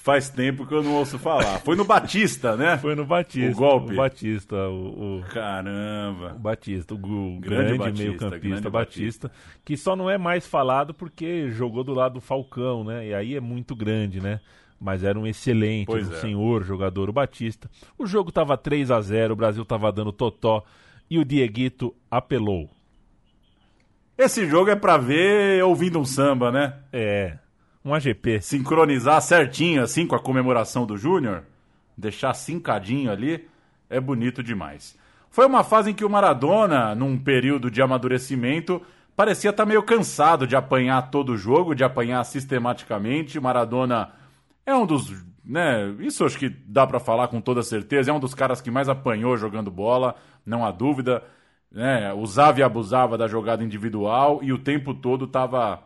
Faz tempo que eu não ouço falar. Foi no Batista, né? Foi no Batista. O golpe. O Batista, o. o Caramba. O Batista, o, o grande, grande meio-campista Batista, Batista, que só não é mais falado porque jogou do lado do Falcão, né? E aí é muito grande, né? Mas era um excelente, pois um é. senhor jogador, o Batista. O jogo tava 3 a 0 o Brasil tava dando totó e o Dieguito apelou. Esse jogo é pra ver ouvindo um samba, né? É. Um AGP. Sincronizar certinho, assim, com a comemoração do Júnior. Deixar cincadinho ali. É bonito demais. Foi uma fase em que o Maradona, num período de amadurecimento, parecia estar meio cansado de apanhar todo o jogo, de apanhar sistematicamente. O Maradona é um dos. Né, isso acho que dá para falar com toda certeza. É um dos caras que mais apanhou jogando bola, não há dúvida. Né, usava e abusava da jogada individual e o tempo todo estava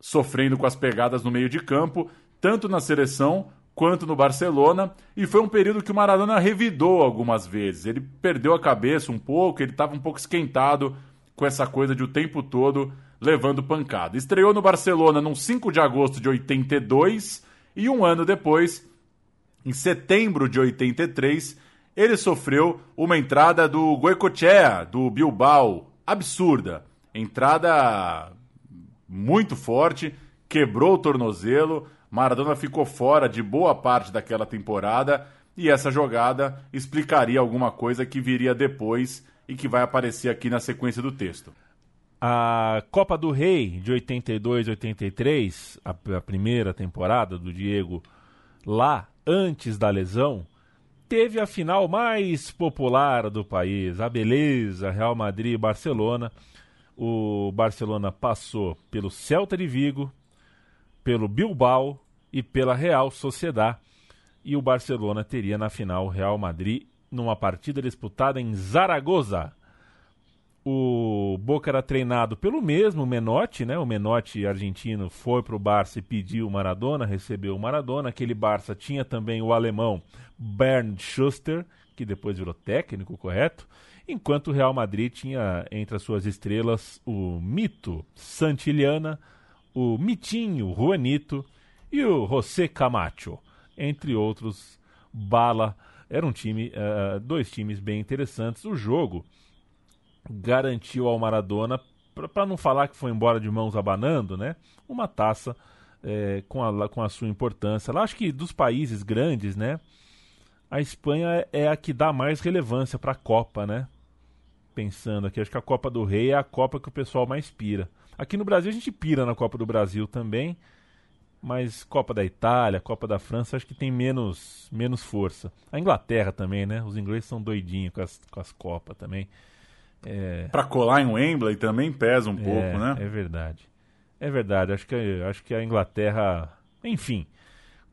sofrendo com as pegadas no meio de campo, tanto na seleção quanto no Barcelona, e foi um período que o Maradona revidou algumas vezes. Ele perdeu a cabeça um pouco, ele estava um pouco esquentado com essa coisa de o tempo todo levando pancada. Estreou no Barcelona no 5 de agosto de 82 e um ano depois, em setembro de 83, ele sofreu uma entrada do Goicoechea, do Bilbao, absurda. Entrada muito forte, quebrou o tornozelo. Maradona ficou fora de boa parte daquela temporada e essa jogada explicaria alguma coisa que viria depois e que vai aparecer aqui na sequência do texto. A Copa do Rei de 82 83, a, a primeira temporada do Diego lá antes da lesão, teve a final mais popular do país, a beleza, Real Madrid e Barcelona. O Barcelona passou pelo Celta de Vigo, pelo Bilbao e pela Real Sociedad. E o Barcelona teria na final o Real Madrid numa partida disputada em Zaragoza. O Boca era treinado pelo mesmo Menotti, né? O Menotti argentino foi para o Barça e pediu o Maradona, recebeu o Maradona. Aquele Barça tinha também o alemão Bernd Schuster, que depois virou técnico, correto? Enquanto o Real Madrid tinha entre as suas estrelas o Mito Santillana, o Mitinho Juanito e o José Camacho, entre outros bala. Era um time, uh, dois times bem interessantes. O jogo garantiu ao Maradona, para não falar que foi embora de mãos abanando, né? Uma taça é, com, a, com a sua importância. Lá acho que dos países grandes, né? A Espanha é a que dá mais relevância para a Copa, né? Pensando aqui, acho que a Copa do Rei é a Copa que o pessoal mais pira. Aqui no Brasil a gente pira na Copa do Brasil também, mas Copa da Itália, Copa da França, acho que tem menos, menos força. A Inglaterra também, né? Os ingleses são doidinhos com as, com as Copas também. É... Para colar em Wembley também pesa um é, pouco, né? É verdade. É verdade. Acho que, acho que a Inglaterra Enfim,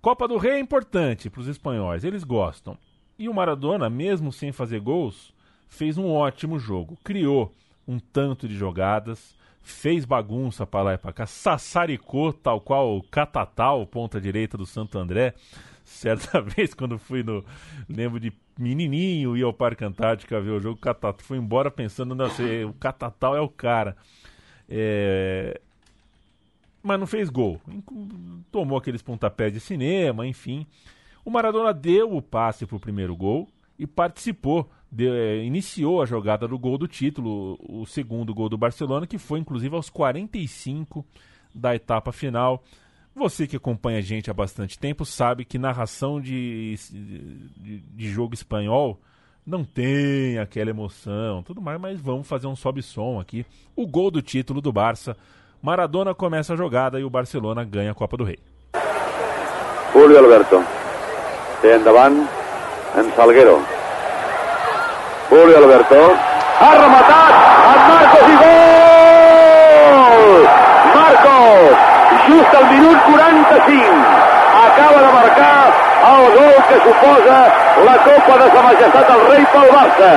Copa do Rei é importante para os espanhóis, eles gostam. E o Maradona, mesmo sem fazer gols, fez um ótimo jogo. Criou um tanto de jogadas, fez bagunça para lá e para cá, sassaricou, tal qual o Catatal, ponta direita do Santo André. Certa vez, quando fui no. Lembro de menininho, ia ao Parque Antártica ver o jogo, o Catatal foi embora pensando, não sei, o Catatal é o cara. É... Mas não fez gol. Tomou aqueles pontapés de cinema, enfim. O Maradona deu o passe para o primeiro gol e participou, é, iniciou a jogada do gol do título, o segundo gol do Barcelona, que foi inclusive aos 45 da etapa final. Você que acompanha a gente há bastante tempo sabe que narração de, de, de jogo espanhol não tem aquela emoção, tudo mais, mas vamos fazer um sobe-som aqui. O gol do título do Barça. Maradona começa a jogada e o Barcelona ganha a Copa do Rei. Julio Alberto. Té endavant en Salguero. Julio Alberto. Ha rematat en Marcos i gol! Marcos, just al minut 45, acaba de marcar el gol que suposa la Copa de Sa Majestat del Rei pel Barça.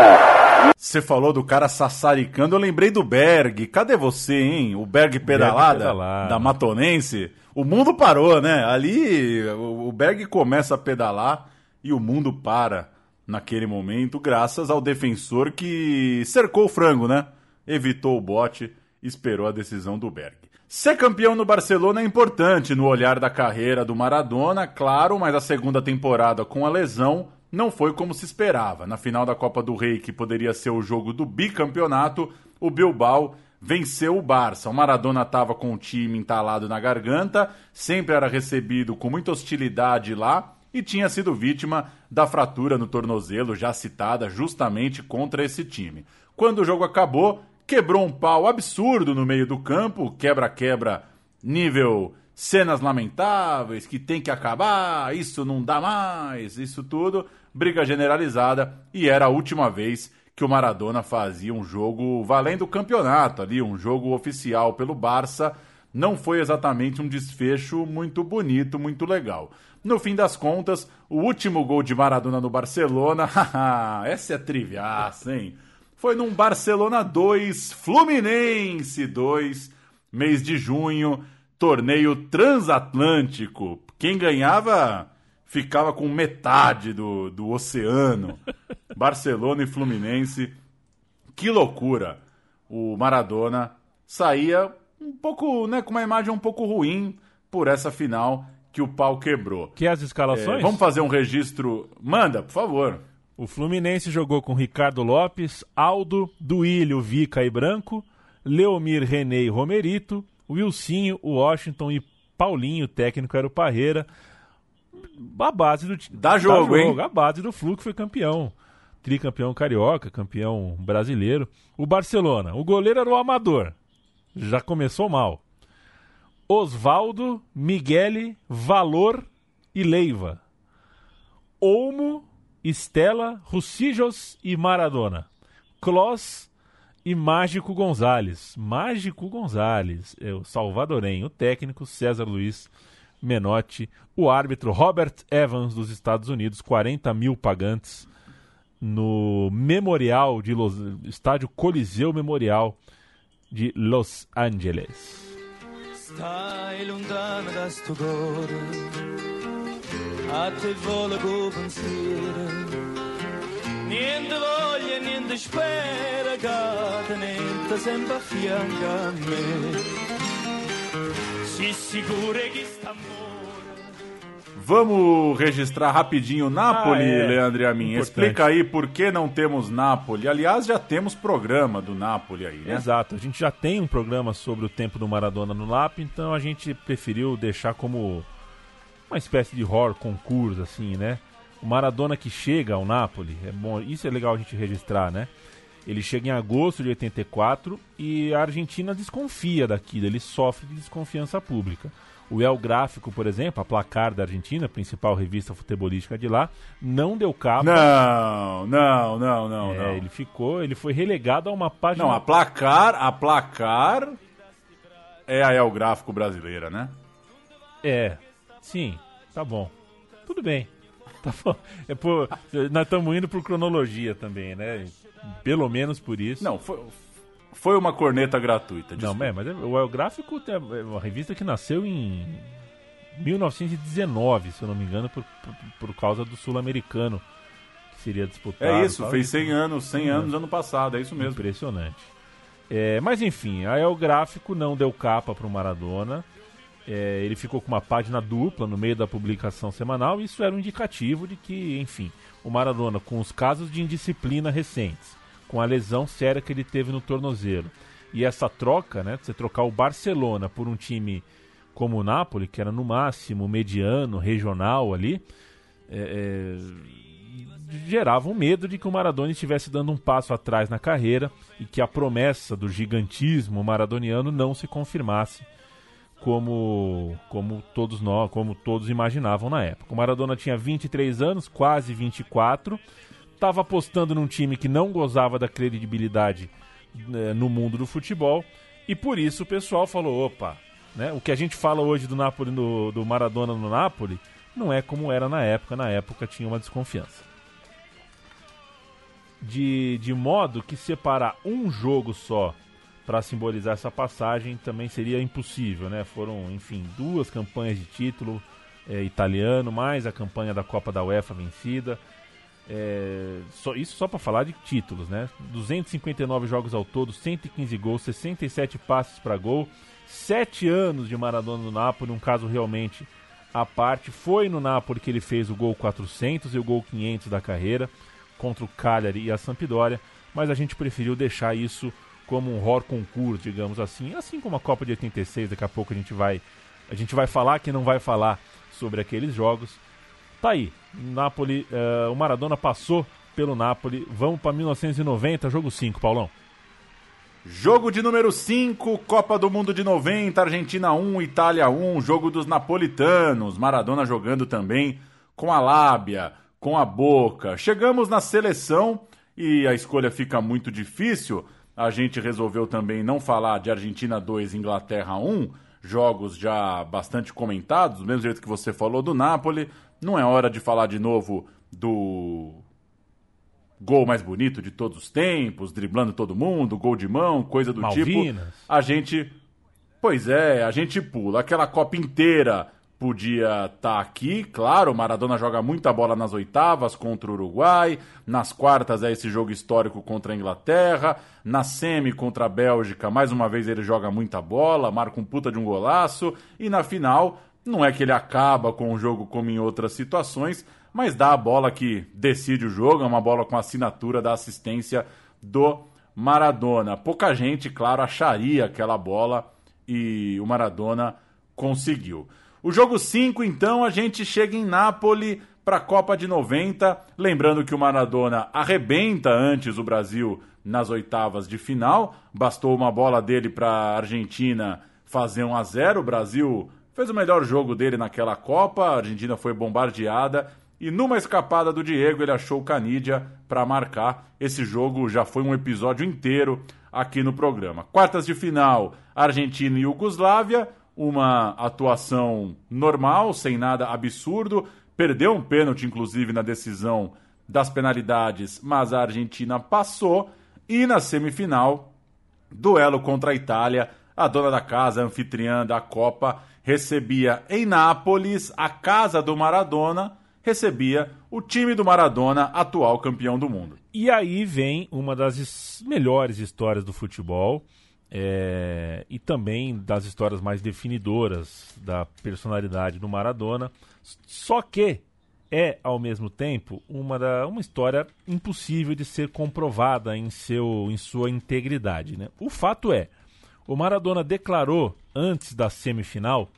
Você falou do cara sassaricando, eu lembrei do Berg. Cadê você, hein? O Berg pedalada, Berg pedalada. da Matonense. O mundo parou, né? Ali o Berg começa a pedalar e o mundo para naquele momento, graças ao defensor que cercou o frango, né? Evitou o bote, esperou a decisão do Berg. Ser campeão no Barcelona é importante no olhar da carreira do Maradona, claro, mas a segunda temporada com a lesão não foi como se esperava. Na final da Copa do Rei, que poderia ser o jogo do bicampeonato, o Bilbao venceu o Barça. O Maradona estava com o time entalado na garganta, sempre era recebido com muita hostilidade lá e tinha sido vítima da fratura no tornozelo já citada justamente contra esse time. Quando o jogo acabou, quebrou um pau absurdo no meio do campo, quebra-quebra nível cenas lamentáveis, que tem que acabar, isso não dá mais, isso tudo, briga generalizada e era a última vez que o Maradona fazia um jogo valendo o campeonato ali, um jogo oficial pelo Barça. Não foi exatamente um desfecho muito bonito, muito legal. No fim das contas, o último gol de Maradona no Barcelona, essa é triviaça, hein? Foi num Barcelona 2, Fluminense 2, mês de junho, torneio transatlântico. Quem ganhava ficava com metade do, do oceano. Barcelona e Fluminense. Que loucura! O Maradona saía um pouco, né, com uma imagem um pouco ruim por essa final que o pau quebrou. Que as escalações? É, vamos fazer um registro. Manda, por favor. O Fluminense jogou com Ricardo Lopes, Aldo, Duílio, Vica e Branco, Leomir, René e Romerito, Wilsinho, Washington e Paulinho, o técnico era o Parreira. A base do time. Dá jogo, hein? A base do Flu que foi campeão. Tricampeão carioca, campeão brasileiro. O Barcelona. O goleiro era o Amador. Já começou mal. Osvaldo, Miguel, Valor e Leiva. Olmo, Estela, Rucijos e Maradona. Kloss e Mágico Gonzalez. Mágico Gonzalez, é o salvadorenho, o técnico César Luiz Menotti, o árbitro Robert Evans dos Estados Unidos, 40 mil pagantes no Memorial de Los... Estádio Coliseu Memorial de Los Angeles. Stai lontano da sto cuore, a te vola co pensiero. Niente voglia, niente spera, che tenete sempre a fianco a me. Si sicuro che sta amore. Vamos registrar rapidinho Napoli, Ah, é. Leandro e a mim. Explica aí por que não temos Napoli. Aliás, já temos programa do Napoli aí, né? Exato, a gente já tem um programa sobre o tempo do Maradona no LAP, então a gente preferiu deixar como uma espécie de horror concurso, assim, né? O Maradona que chega ao Napoli, é bom, isso é legal a gente registrar, né? Ele chega em agosto de 84 e a Argentina desconfia daquilo, ele sofre de desconfiança pública. O El Gráfico, por exemplo, a placar da Argentina, principal revista futebolística de lá, não deu cabo. Não, não, não, não, É, não. Ele ficou, ele foi relegado a uma página Não, a placar, a placar é a El Gráfico brasileira, né? É. Sim, tá bom. Tudo bem. Tá bom. É por, nós estamos indo por cronologia também, né? Pelo menos por isso. Não, foi, foi uma corneta gratuita. Não, é, mas é, o El Gráfico é uma revista que nasceu em 1919, se eu não me engano, por, por, por causa do sul-americano que seria disputado. É isso, fez 100 anos, 100 anos ano passado, é isso mesmo. Impressionante. É, mas enfim, a El Gráfico não deu capa para o Maradona. É, ele ficou com uma página dupla no meio da publicação semanal. E isso era um indicativo de que, enfim, o Maradona, com os casos de indisciplina recentes, com a lesão séria que ele teve no tornozelo, e essa troca, né, você trocar o Barcelona por um time como o Napoli, que era no máximo mediano, regional ali, é, é, gerava um medo de que o Maradona estivesse dando um passo atrás na carreira e que a promessa do gigantismo maradoniano não se confirmasse como, como todos nós, como todos imaginavam na época. O Maradona tinha 23 anos, quase 24, estava apostando num time que não gozava da credibilidade né, no mundo do futebol e por isso o pessoal falou: opa, né, o que a gente fala hoje do Napoli no, do Maradona no Napoli não é como era na época. Na época tinha uma desconfiança. De, de modo que separar um jogo só para simbolizar essa passagem também seria impossível, né? Foram, enfim, duas campanhas de título é, italiano, mais a campanha da Copa da UEFA vencida. É, só, isso só para falar de títulos, né? 259 jogos ao todo, 115 gols, 67 passes para gol, 7 anos de Maradona no Napoli, um caso realmente à parte. Foi no Napoli que ele fez o gol 400 e o gol 500 da carreira contra o Cagliari e a Sampdoria, mas a gente preferiu deixar isso como um horror concurso, digamos assim, assim como a Copa de 86, daqui a pouco a gente vai a gente vai falar que não vai falar sobre aqueles jogos. Tá aí, Napoli, uh, o Maradona passou pelo Napoli. Vamos para 1990, jogo 5, Paulão. Jogo de número 5, Copa do Mundo de 90, Argentina 1, Itália 1, jogo dos napolitanos. Maradona jogando também com a lábia, com a boca. Chegamos na seleção e a escolha fica muito difícil a gente resolveu também não falar de Argentina 2, Inglaterra 1, jogos já bastante comentados, do mesmo jeito que você falou do Napoli. Não é hora de falar de novo do gol mais bonito de todos os tempos, driblando todo mundo, gol de mão, coisa do tipo. Malvinas. tipo. A gente. Pois é, a gente pula aquela Copa inteira podia estar tá aqui. Claro, o Maradona joga muita bola nas oitavas contra o Uruguai, nas quartas é esse jogo histórico contra a Inglaterra, na semi contra a Bélgica, mais uma vez ele joga muita bola, marca um puta de um golaço, e na final, não é que ele acaba com o jogo como em outras situações, mas dá a bola que decide o jogo, é uma bola com assinatura da assistência do Maradona. Pouca gente, claro, acharia aquela bola e o Maradona conseguiu. O jogo 5, então, a gente chega em Nápoles para a Copa de 90. Lembrando que o Maradona arrebenta antes o Brasil nas oitavas de final. Bastou uma bola dele para a Argentina fazer 1 a 0. O Brasil fez o melhor jogo dele naquela Copa. A Argentina foi bombardeada. E numa escapada do Diego, ele achou o Canidia para marcar. Esse jogo já foi um episódio inteiro aqui no programa. Quartas de final, Argentina e Iugoslávia uma atuação normal, sem nada absurdo. Perdeu um pênalti, inclusive, na decisão das penalidades, mas a Argentina passou. E na semifinal, duelo contra a Itália, a dona da casa, a anfitriã da Copa, recebia em Nápoles, a casa do Maradona, recebia o time do Maradona, atual campeão do mundo. E aí vem uma das melhores histórias do futebol é, e também das histórias mais definidoras da personalidade do Maradona. Só que é, ao mesmo tempo, uma, da, uma história impossível de ser comprovada em, seu, em sua integridade. Né? O fato é, o Maradona declarou antes da semifinal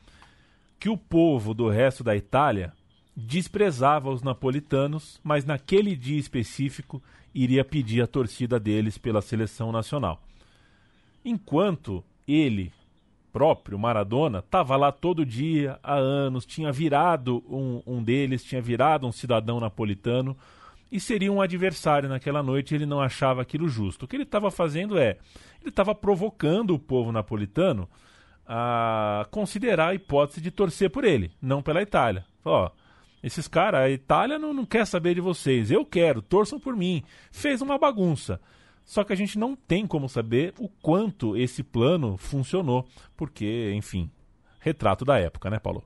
que o povo do resto da Itália desprezava os napolitanos, mas naquele dia específico iria pedir a torcida deles pela seleção nacional. Enquanto ele próprio, Maradona, estava lá todo dia, há anos, tinha virado um, um deles, tinha virado um cidadão napolitano e seria um adversário naquela noite ele não achava aquilo justo. O que ele estava fazendo é, ele estava provocando o povo napolitano a considerar a hipótese de torcer por ele, não pela Itália. Ó, esses caras, a Itália não, não quer saber de vocês, eu quero, torçam por mim. Fez uma bagunça. Só que a gente não tem como saber o quanto esse plano funcionou, porque, enfim, retrato da época, né, Paulo?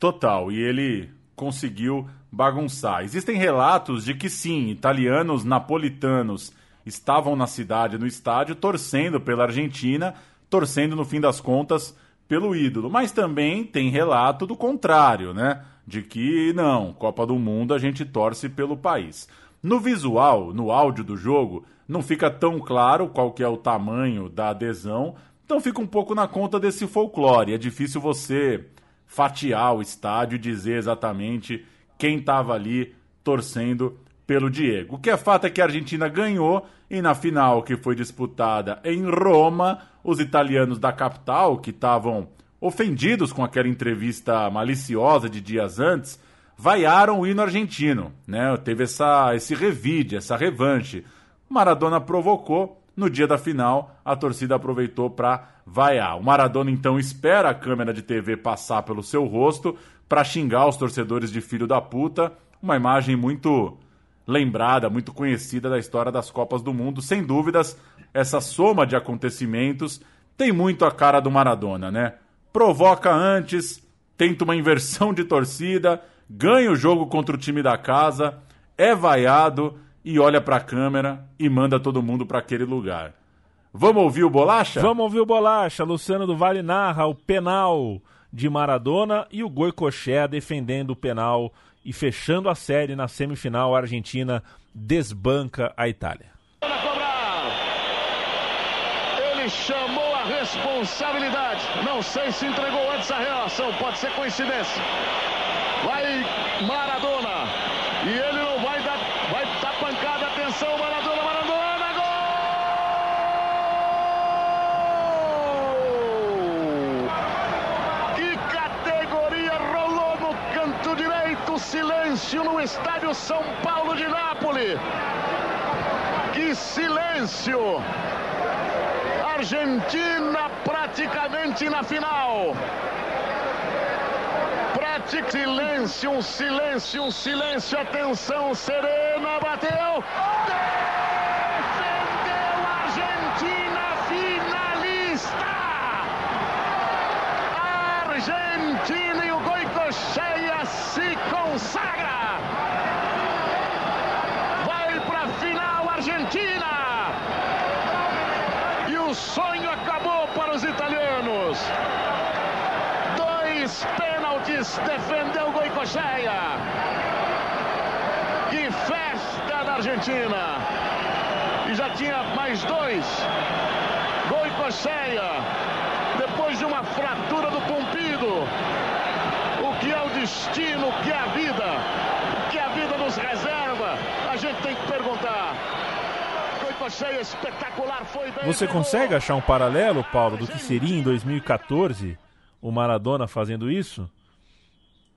Total, e ele conseguiu bagunçar. Existem relatos de que sim, italianos napolitanos estavam na cidade, no estádio, torcendo pela Argentina, torcendo no fim das contas pelo ídolo. Mas também tem relato do contrário, né? De que não, Copa do Mundo a gente torce pelo país. No visual, no áudio do jogo, não fica tão claro qual que é o tamanho da adesão, então fica um pouco na conta desse folclore. É difícil você fatiar o estádio e dizer exatamente quem estava ali torcendo pelo Diego. O que é fato é que a Argentina ganhou e na final que foi disputada em Roma, os italianos da capital, que estavam ofendidos com aquela entrevista maliciosa de dias antes, vaiaram o hino argentino, né? Teve essa esse revide, essa revanche. Maradona provocou, no dia da final, a torcida aproveitou para vaiar. O Maradona então espera a câmera de TV passar pelo seu rosto para xingar os torcedores de filho da puta, uma imagem muito lembrada, muito conhecida da história das Copas do Mundo. Sem dúvidas, essa soma de acontecimentos tem muito a cara do Maradona, né? Provoca antes, tenta uma inversão de torcida, ganha o jogo contra o time da casa, é vaiado e olha para a câmera e manda todo mundo para aquele lugar. Vamos ouvir o Bolacha? Vamos ouvir o Bolacha. Luciano do Vale narra o penal de Maradona e o Goicoechea defendendo o penal e fechando a série na semifinal, a Argentina desbanca a Itália. Ele chamou a responsabilidade. Não sei se entregou antes a reação, pode ser coincidência. Vai Maradona. E ele não vai dar, vai dar pancada. Atenção, Maradona, Maradona, gol! Que categoria rolou no canto direito, no estádio São Paulo de Nápoles. Que silêncio! Argentina praticamente na final. Pratic silêncio, um silêncio, um silêncio. Atenção, Serena bateu. Defendeu a Argentina finalista. A Argentina e o Goicocheia se consagra. Vai para a final Argentina. E o sonho acabou para os italianos. Dois pênaltis defendeu Goicocheia. Que festa da Argentina. E já tinha mais dois. Goicocheia. Depois de uma fratura do pompido. Que destino, que é a vida, o que a vida nos reserva, a gente tem que perguntar. Goicocheia espetacular foi bem. Você consegue achar um paralelo, Paulo, do que seria em 2014 o Maradona fazendo isso?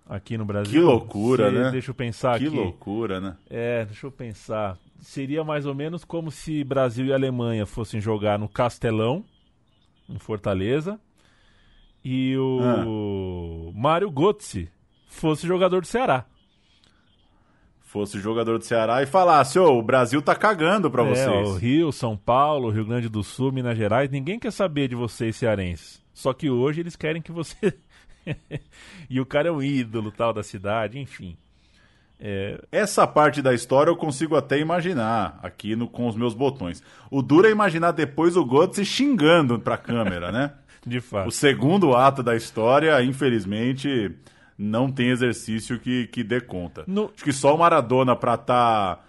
Aqui no Brasil? Que loucura, Você- né? Deixa eu pensar Que aqui. loucura, né? É, deixa eu pensar. Seria mais ou menos como se Brasil e Alemanha fossem jogar no Castelão, em Fortaleza, e o Mário Götze fosse jogador do Ceará. Fosse jogador do Ceará e falasse, ô, o Brasil tá cagando pra É, vocês. o Rio, São Paulo, Rio Grande do Sul, Minas Gerais, ninguém quer saber de vocês cearenses. Só que hoje eles querem que você. e o cara é um ídolo tal da cidade, enfim. É, Essa parte da história eu consigo até imaginar aqui no, com os meus botões. O duro é imaginar depois o Götze xingando pra câmera, né? de fato. O segundo ato da história, infelizmente, não tem exercício que, que dê conta. No- Acho que só o Maradona pra tá,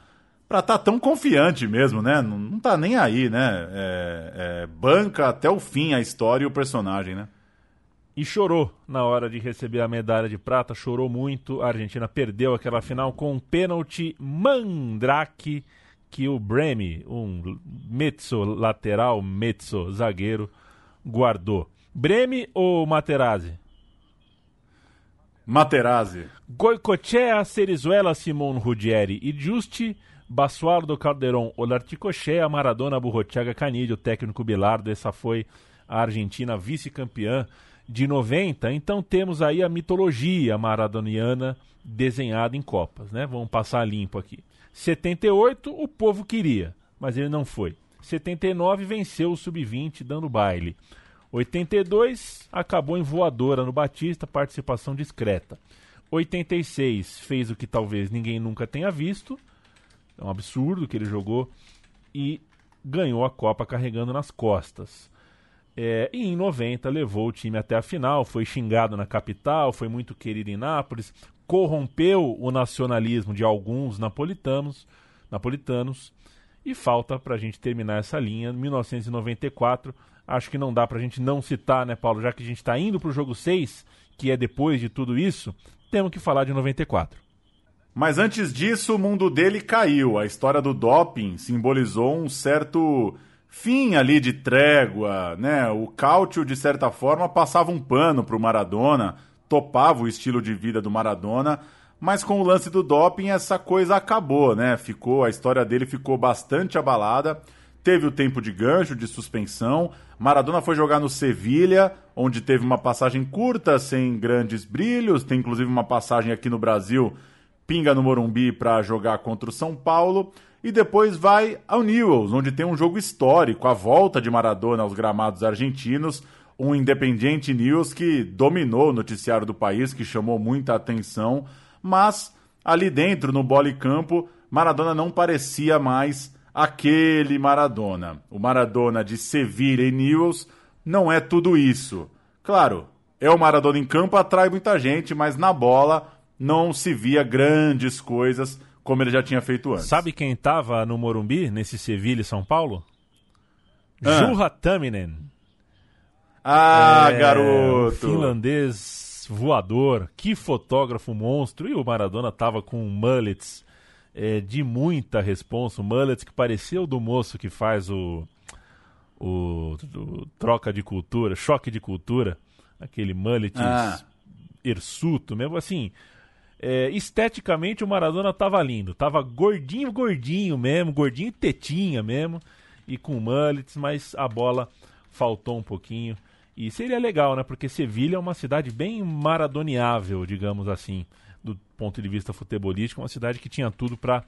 pra tá tão confiante mesmo, né? Não, não tá nem aí, né? É, é, banca até o fim a história e o personagem, né? e chorou na hora de receber a medalha de prata, chorou muito. A Argentina perdeu aquela final com um pênalti mandrake que o Bremi, um mezzo lateral, mezzo zagueiro, guardou. Bremi ou Materazzi? Materazzi. Goicoechea, Serizuela, Simon Ruggeri e Giusti, Basualdo Calderon, Olarticochea, Maradona, Burrochaga, Canidio, técnico Bilardo. Essa foi a Argentina vice-campeã de 90. Então temos aí a mitologia maradoniana desenhada em Copas, né? Vamos passar limpo aqui. 78 o povo queria, mas ele não foi. 79 venceu o sub-20 dando baile. 82 acabou em voadora no Batista, participação discreta. 86 fez o que talvez ninguém nunca tenha visto. É um absurdo que ele jogou e ganhou a Copa carregando nas costas. É, e em 90 levou o time até a final, foi xingado na capital, foi muito querido em Nápoles, corrompeu o nacionalismo de alguns napolitanos, napolitanos e falta para a gente terminar essa linha. 1994, acho que não dá para a gente não citar, né, Paulo? Já que a gente está indo para o jogo 6, que é depois de tudo isso, temos que falar de 94. Mas antes disso, o mundo dele caiu. A história do doping simbolizou um certo fim ali de trégua, né? O Cáutio, de certa forma, passava um pano para o Maradona, topava o estilo de vida do Maradona, mas com o lance do doping essa coisa acabou, né? Ficou, a história dele ficou bastante abalada. Teve o tempo de gancho, de suspensão. Maradona foi jogar no Sevilha, onde teve uma passagem curta, sem grandes brilhos. Tem inclusive uma passagem aqui no Brasil, pinga no Morumbi para jogar contra o São Paulo. E depois vai ao Newell's, onde tem um jogo histórico, a volta de Maradona aos gramados argentinos um Independiente News que dominou o noticiário do país, que chamou muita atenção, mas ali dentro, no bola campo, Maradona não parecia mais aquele Maradona. O Maradona de Sevilha e Newell's não é tudo isso. Claro, é o Maradona em campo, atrai muita gente, mas na bola não se via grandes coisas como ele já tinha feito antes. Sabe quem estava no Morumbi, nesse Sevilha e São Paulo? Ah. Juha Taminen. Ah, é, garoto! Finlandês voador, que fotógrafo monstro. E o Maradona tava com mullets é, de muita responsa. Mullets que parecia o do moço que faz o, o, o troca de cultura, choque de cultura. Aquele mullet ah. hirsuto mesmo. Assim, é, esteticamente o Maradona tava lindo. Tava gordinho, gordinho mesmo, gordinho tetinha mesmo. E com mullets, mas a bola faltou um pouquinho. E seria legal, né? Porque Sevilha é uma cidade bem maradoniável, digamos assim, do ponto de vista futebolístico, uma cidade que tinha tudo para uh,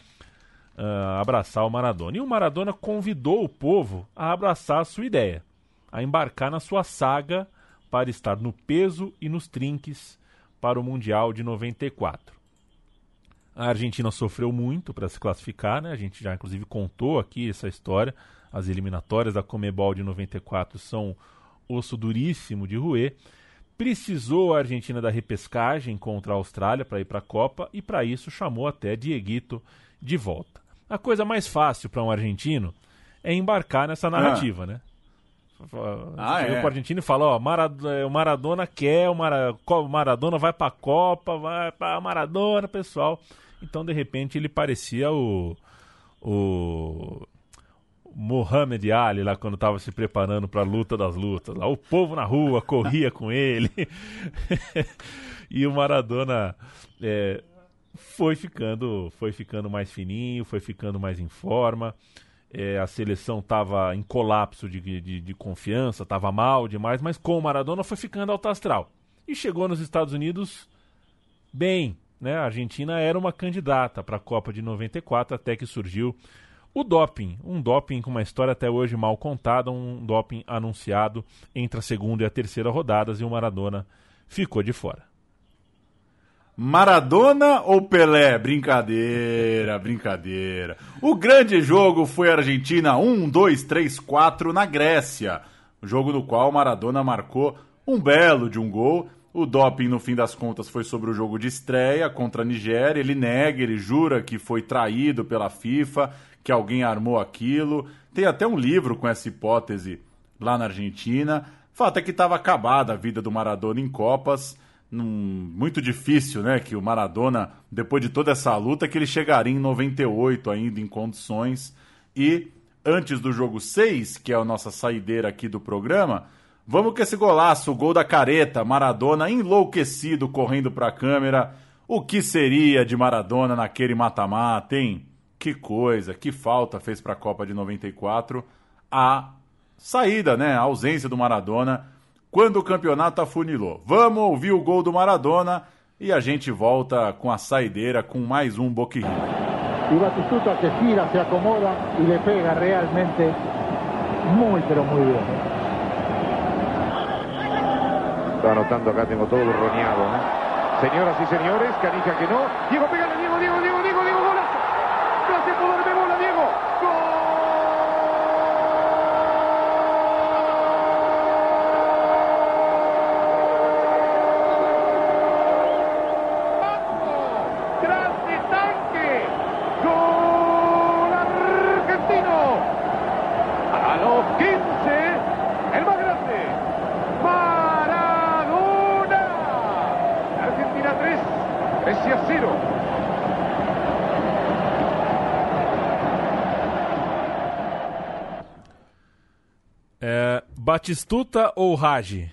ah, abraçar o Maradona. E o Maradona convidou o povo a abraçar a sua ideia, a embarcar na sua saga para estar no peso e nos trinques para o Mundial de 94. A Argentina sofreu muito para se classificar, né? A gente já inclusive contou aqui essa história. As eliminatórias da Comebol de 94 são osso duríssimo de roer. Precisou a Argentina da repescagem contra a Austrália para ir para a Copa e para isso chamou até Dieguito de volta. A coisa mais fácil para um argentino é embarcar nessa ah. narrativa, ah. né? Ah, Chega é. pro argentino e fala, ó, é, o Maradona quer, o, Mara, o Maradona vai pra Copa, vai pra Maradona, pessoal. Então, de repente, ele parecia o. O. Mohamed Ali lá quando estava se preparando para a luta das lutas. Lá o povo na rua corria com ele. e o Maradona é, foi ficando, foi ficando mais fininho, foi ficando mais em forma. É, a seleção estava em colapso de, de, de confiança, estava mal demais, mas com o Maradona foi ficando alto astral. E chegou nos Estados Unidos bem. Né? A Argentina era uma candidata para a Copa de 94 até que surgiu o doping, um doping com uma história até hoje mal contada, um doping anunciado entre a segunda e a terceira rodadas e o Maradona ficou de fora. Maradona ou Pelé? Brincadeira, brincadeira. O grande jogo foi Argentina 1, 2, 3, 4 na Grécia. Jogo no qual Maradona marcou um belo de um gol. O doping, no fim das contas, foi sobre o jogo de estreia contra a Nigéria. Ele nega, ele jura que foi traído pela FIFA, que alguém armou aquilo. Tem até um livro com essa hipótese lá na Argentina. Fato é que estava acabada a vida do Maradona em Copas. Num, muito difícil, né? Que o Maradona, depois de toda essa luta, que ele chegaria em 98 ainda em condições. E antes do jogo 6, que é a nossa saideira aqui do programa, vamos com esse golaço, o gol da careta, Maradona enlouquecido correndo para a câmera. O que seria de Maradona naquele mata-mata, hein? Que coisa, que falta fez para a Copa de 94 a saída, né? A ausência do Maradona quando o campeonato afunilou. Vamos ouvir o gol do Maradona e a gente volta com a saideira com mais um Boca Y Batistuta que gira, se acomoda y le pega realmente muy, pero muy bien. Está anotando acá, tengo todo roñado, ¿no? Señoras y señores, Canija que no. Diego, pégale, Diego, Diego, Diego, Diego, Diego, golazo. Gracias por darme bola, Diego. ¡Gol! ¡Grande tanque! ¡Gol argentino! A los 15, el más grande, Maradona. Argentina 3, Grecia 0. É, Batistuta ou Raj?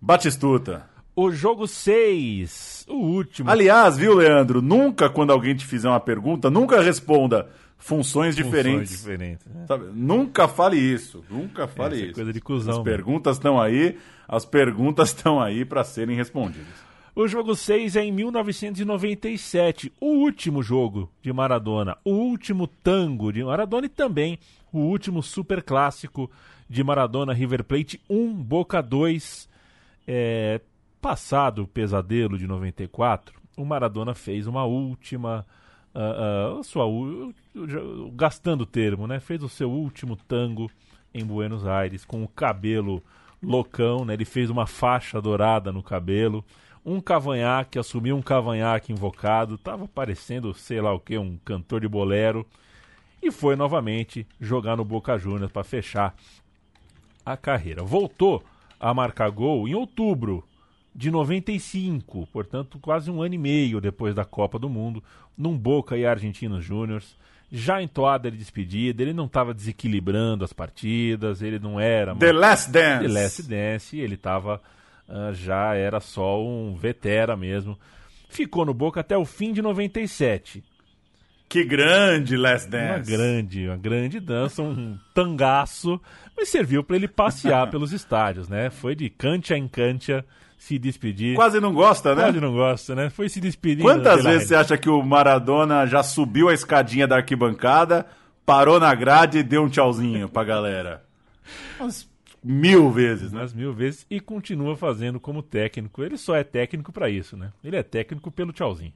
Batistuta. O jogo 6, o último. Aliás, viu, Leandro? Nunca, quando alguém te fizer uma pergunta, nunca responda funções, diferentes. diferentes. né? Nunca fale isso. Nunca fale Essa é isso. coisa de cuzão, As mano. perguntas estão aí, as perguntas estão aí para serem respondidas. O jogo 6 é em 1997, o último jogo de Maradona, o último tango de Maradona e também o último super clássico de Maradona River Plate 1, Boca 2. É, passado o pesadelo de 94, o Maradona fez uma última. ah, ah, sua, u- u- gastando o termo, né? Fez o seu último tango em Buenos Aires com o cabelo loucão, né? Ele fez uma faixa dourada no cabelo, um cavanhaque, assumiu um cavanhaque invocado, tava parecendo, sei lá o que, um cantor de bolero e foi novamente jogar no Boca Juniors para fechar a carreira. Voltou a marcar gol em outubro de 95, portanto, quase um ano e meio depois da Copa do Mundo, num Boca e Argentinos Júniors. Já em toada de despedida, ele não estava desequilibrando as partidas, ele não era. The Last Dance. The Last Dance, ele estava. já era só um vetera mesmo. Ficou no Boca até o fim de 97. Que grande Last Uma Dance. grande, uma grande dança, um tangaço, mas serviu para ele passear pelos estádios, né? Foi de cancha em cancha se despedir. Quase não gosta, né? Quase não gosta, né? Foi se despedir. Quantas vezes você acha que o Maradona já subiu a escadinha da arquibancada, parou na grade e deu um tchauzinho pra galera? Umas mil vezes, né? Umas mil vezes e continua fazendo como técnico. Ele só é técnico para isso, né? Ele é técnico pelo tchauzinho.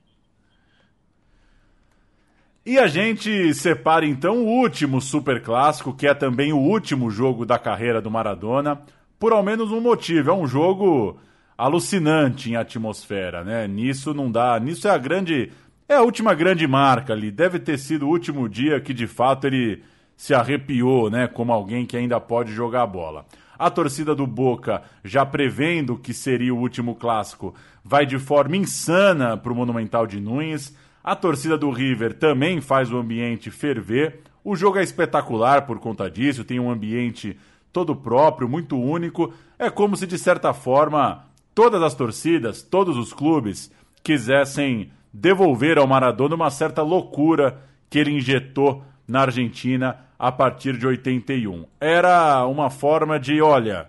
E a gente separa então o último super clássico, que é também o último jogo da carreira do Maradona, por ao menos um motivo. É um jogo alucinante em atmosfera, né? Nisso não dá. Nisso é a grande. É a última grande marca ali. Deve ter sido o último dia que de fato ele se arrepiou, né? Como alguém que ainda pode jogar a bola. A torcida do Boca, já prevendo que seria o último clássico, vai de forma insana para o Monumental de Nunes. A torcida do River também faz o ambiente ferver. O jogo é espetacular por conta disso, tem um ambiente todo próprio, muito único. É como se, de certa forma, todas as torcidas, todos os clubes quisessem devolver ao Maradona uma certa loucura que ele injetou na Argentina a partir de 81. Era uma forma de, olha,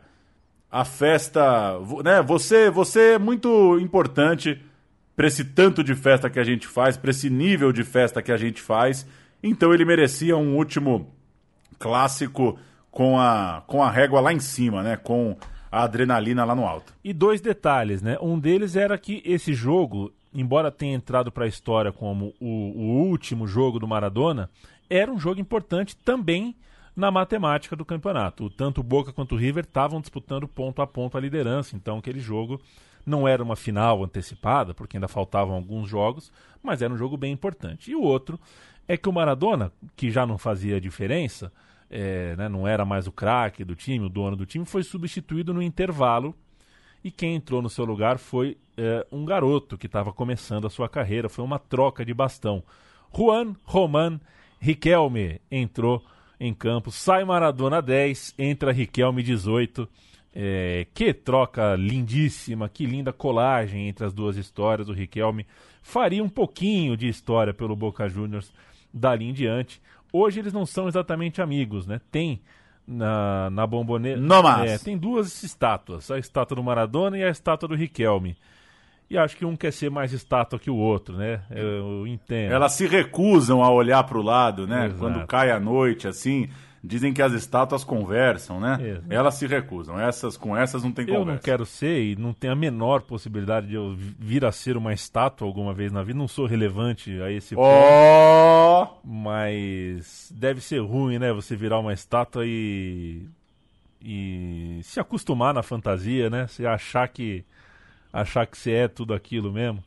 a festa, né? Você, você é muito importante para esse tanto de festa que a gente faz, para esse nível de festa que a gente faz. Então ele merecia um último clássico com a, com a régua lá em cima, né? Com a adrenalina lá no alto. E dois detalhes, né? Um deles era que esse jogo, embora tenha entrado para a história como o, o último jogo do Maradona, era um jogo importante também na matemática do campeonato. Tanto o Boca quanto o River estavam disputando ponto a ponto a liderança, então aquele jogo não era uma final antecipada, porque ainda faltavam alguns jogos, mas era um jogo bem importante. E o outro é que o Maradona, que já não fazia diferença, é, né, não era mais o craque do time, o dono do time, foi substituído no intervalo e quem entrou no seu lugar foi é, um garoto que estava começando a sua carreira, foi uma troca de bastão. Juan Roman Riquelme entrou em campo, sai Maradona 10, entra Riquelme 18. É, que troca lindíssima, que linda colagem entre as duas histórias. O Riquelme faria um pouquinho de história pelo Boca Juniors dali em diante. Hoje eles não são exatamente amigos, né? Tem na, na bomboneira. É, tem duas estátuas, a estátua do Maradona e a estátua do Riquelme. E acho que um quer ser mais estátua que o outro, né? Eu entendo. Elas se recusam a olhar para o lado, né? Exato. Quando cai a noite, assim, dizem que as estátuas conversam, né? Elas se recusam. Essas com essas não tem Eu conversa. não quero ser e não tenho a menor possibilidade de eu vir a ser uma estátua alguma vez na vida. Não sou relevante a esse ponto. Ó! Mas deve ser ruim, né? Você virar uma estátua e. e se acostumar na fantasia, né? Você achar que. achar que você é tudo aquilo mesmo.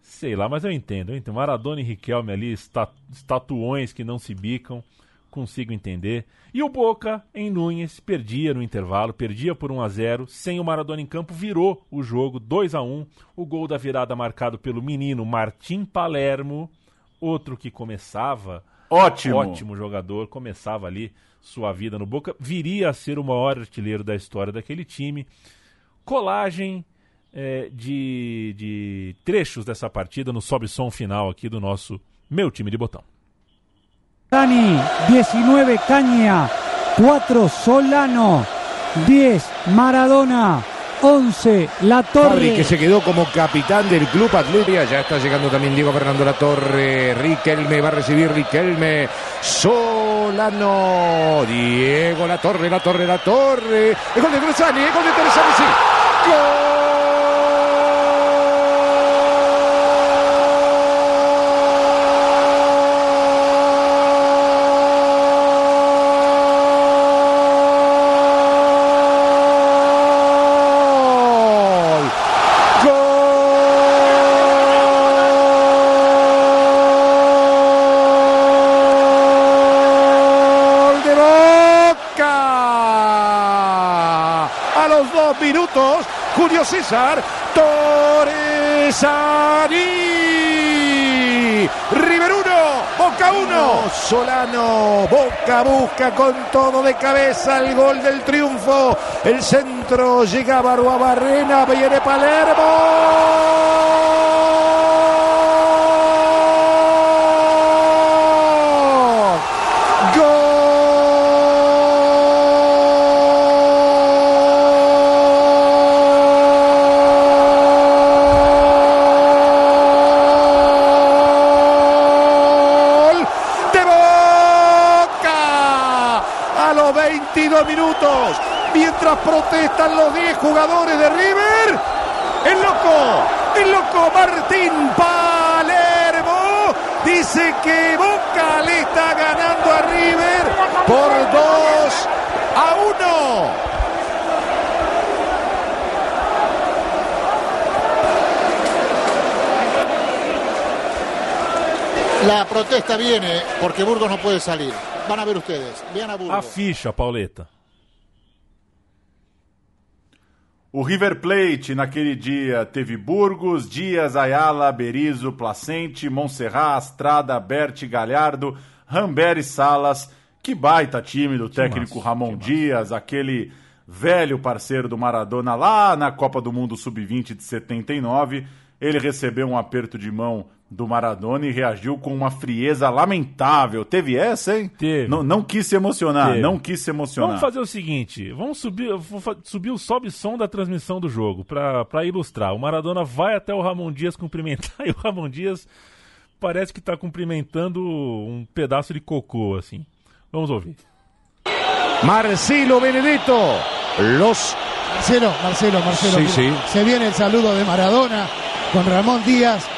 Sei lá, mas eu entendo, eu entendo. Maradona e Riquelme ali, esta- estatuões que não se bicam, consigo entender. E o Boca, em Núñez, perdia no intervalo, perdia por 1 a 0 sem o Maradona em campo, virou o jogo 2 a 1 O gol da virada marcado pelo menino Martim Palermo, outro que começava Ótimo. ótimo jogador, começava ali sua vida no Boca, viria a ser o maior artilheiro da história daquele time. Colagem eh, de, de trechos dessa partida no sobe-som final aqui do nosso Meu Time de Botão. Dani, 19 Caña, 4 Solano, 10 Maradona, 11 La Fabri Torre. que se quedó como capitán del Club Atletia. Ya está llegando también Diego Fernando La Torre. Riquelme va a recibir Riquelme. Solano. Diego La Torre, La Torre, La Torre. El gol de Teresani, el gol de Teresani, sí. Gol. Gol de Boca. A los dos minutos, Julio César Torresani. River 1, Boca 1. Solano, Boca busca con todo de cabeza el gol del triunfo. El centro llega a Barrena, viene Palermo. Gol de Boca a los 22 minutos. Mientras protestan los 10 jugadores de River, el loco, el loco Martín Palermo dice que Boca le está ganando a River por 2 a 1. La protesta viene porque Burgos no puede salir. Van a ver ustedes. Vean a Burgos. A ficha, Pauleta. O River Plate naquele dia teve Burgos, Dias, Ayala, Berizzo, Placente, Monserrat, Astrada, Berti, Galhardo, Rambert e Salas. Que baita time do técnico massa, Ramon Dias, aquele velho parceiro do Maradona lá na Copa do Mundo Sub-20 de 79. Ele recebeu um aperto de mão do Maradona e reagiu com uma frieza lamentável. Teve essa, hein? Teve. Não, não quis se emocionar, Teve. não quis se emocionar. Vamos fazer o seguinte, vamos subir, subir o sobe-som da transmissão do jogo pra pra ilustrar. O Maradona vai até o Ramon Dias cumprimentar e o Ramon Dias parece que tá cumprimentando um pedaço de cocô, assim. Vamos ouvir. Marcelo Benedetto. Los Marcelo, Marcelo, Marcelo. Sí, sí. Se viene el saludo de Maradona con Ramón Díaz.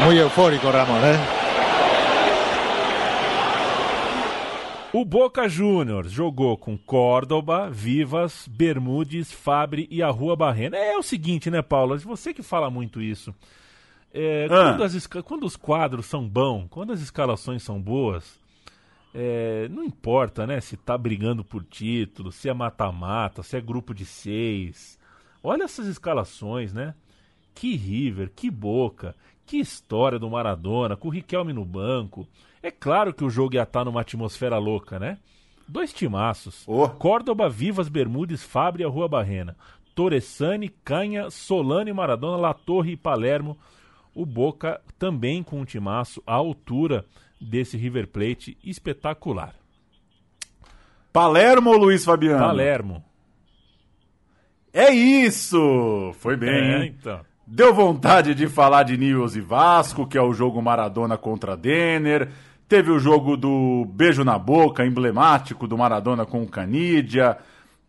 Muy eufórico, Ramón, ¿eh? O Boca Juniors jogou com Córdoba, Vivas, Bermudes, Fabre e a Rua Barrena. É o seguinte, né, Paulo? Você que fala muito isso. É, Ah. quando, as quando os quadros são bons, quando as escalações são boas, é, não importa, né? Se tá brigando por título, se é mata-mata, se é grupo de seis. Olha essas escalações, né? Que River, que Boca, que história do Maradona, com o Riquelme no banco. É claro que o jogo ia estar numa atmosfera louca, né? Dois timaços. Oh. Córdoba, Vivas, Bermudes, Fábio e a Rua Barrena. Torresani, Canha, Solano e Maradona, La Torre e Palermo. o Boca também com um timaço à altura desse River Plate espetacular. Palermo ou Luiz Fabiano? Palermo. É isso! Foi bem, É, então. Deu vontade de falar de Newell's e Vasco, que é o jogo Maradona contra Denner. Teve o jogo do beijo na boca, emblemático do Maradona com o Canidia,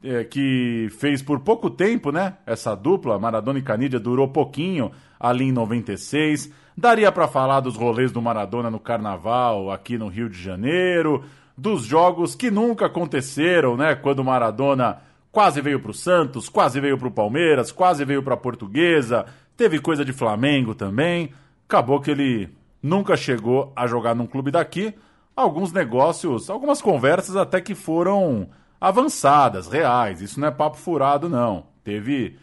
eh, que fez por pouco tempo, né? Essa dupla, Maradona e Canidia, durou pouquinho ali em 96. Daria para falar dos rolês do Maradona no Carnaval aqui no Rio de Janeiro, dos jogos que nunca aconteceram, né? Quando o Maradona quase veio para o Santos, quase veio para o Palmeiras, quase veio para a Portuguesa, teve coisa de Flamengo também. Acabou que ele nunca chegou a jogar num clube daqui. Alguns negócios, algumas conversas até que foram avançadas, reais. Isso não é papo furado, não. Teve,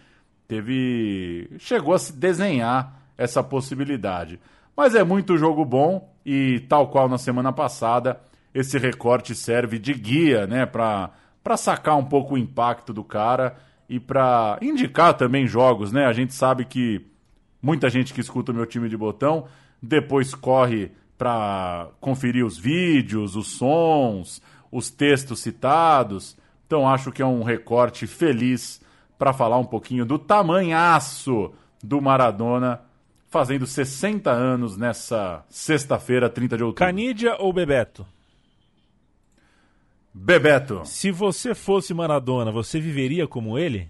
teve, chegou a se desenhar essa possibilidade. Mas é muito jogo bom e tal qual na semana passada, esse recorte serve de guia, né, para sacar um pouco o impacto do cara e para indicar também jogos, né? A gente sabe que muita gente que escuta o meu time de botão depois corre para conferir os vídeos, os sons, os textos citados. Então acho que é um recorte feliz para falar um pouquinho do tamanhaço do Maradona fazendo 60 anos nessa sexta-feira, 30 de outubro. Canidia ou Bebeto? Bebeto. Se você fosse Maradona, você viveria como ele?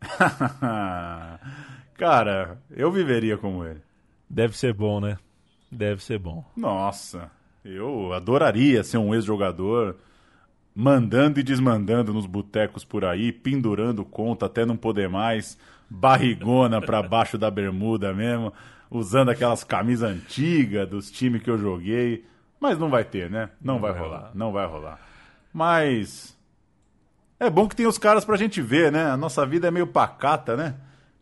Cara, eu viveria como ele. Deve ser bom, né? Deve ser bom. Nossa, eu adoraria ser um ex-jogador mandando e desmandando nos botecos por aí, pendurando conta até não poder mais, barrigona pra baixo da bermuda mesmo, usando aquelas camisas antigas dos times que eu joguei. Mas não vai ter, né? Não, Não vai, vai rolar, rolar. não vai rolar. Mas é bom que tem os caras pra gente ver, né? A nossa vida é meio pacata, né?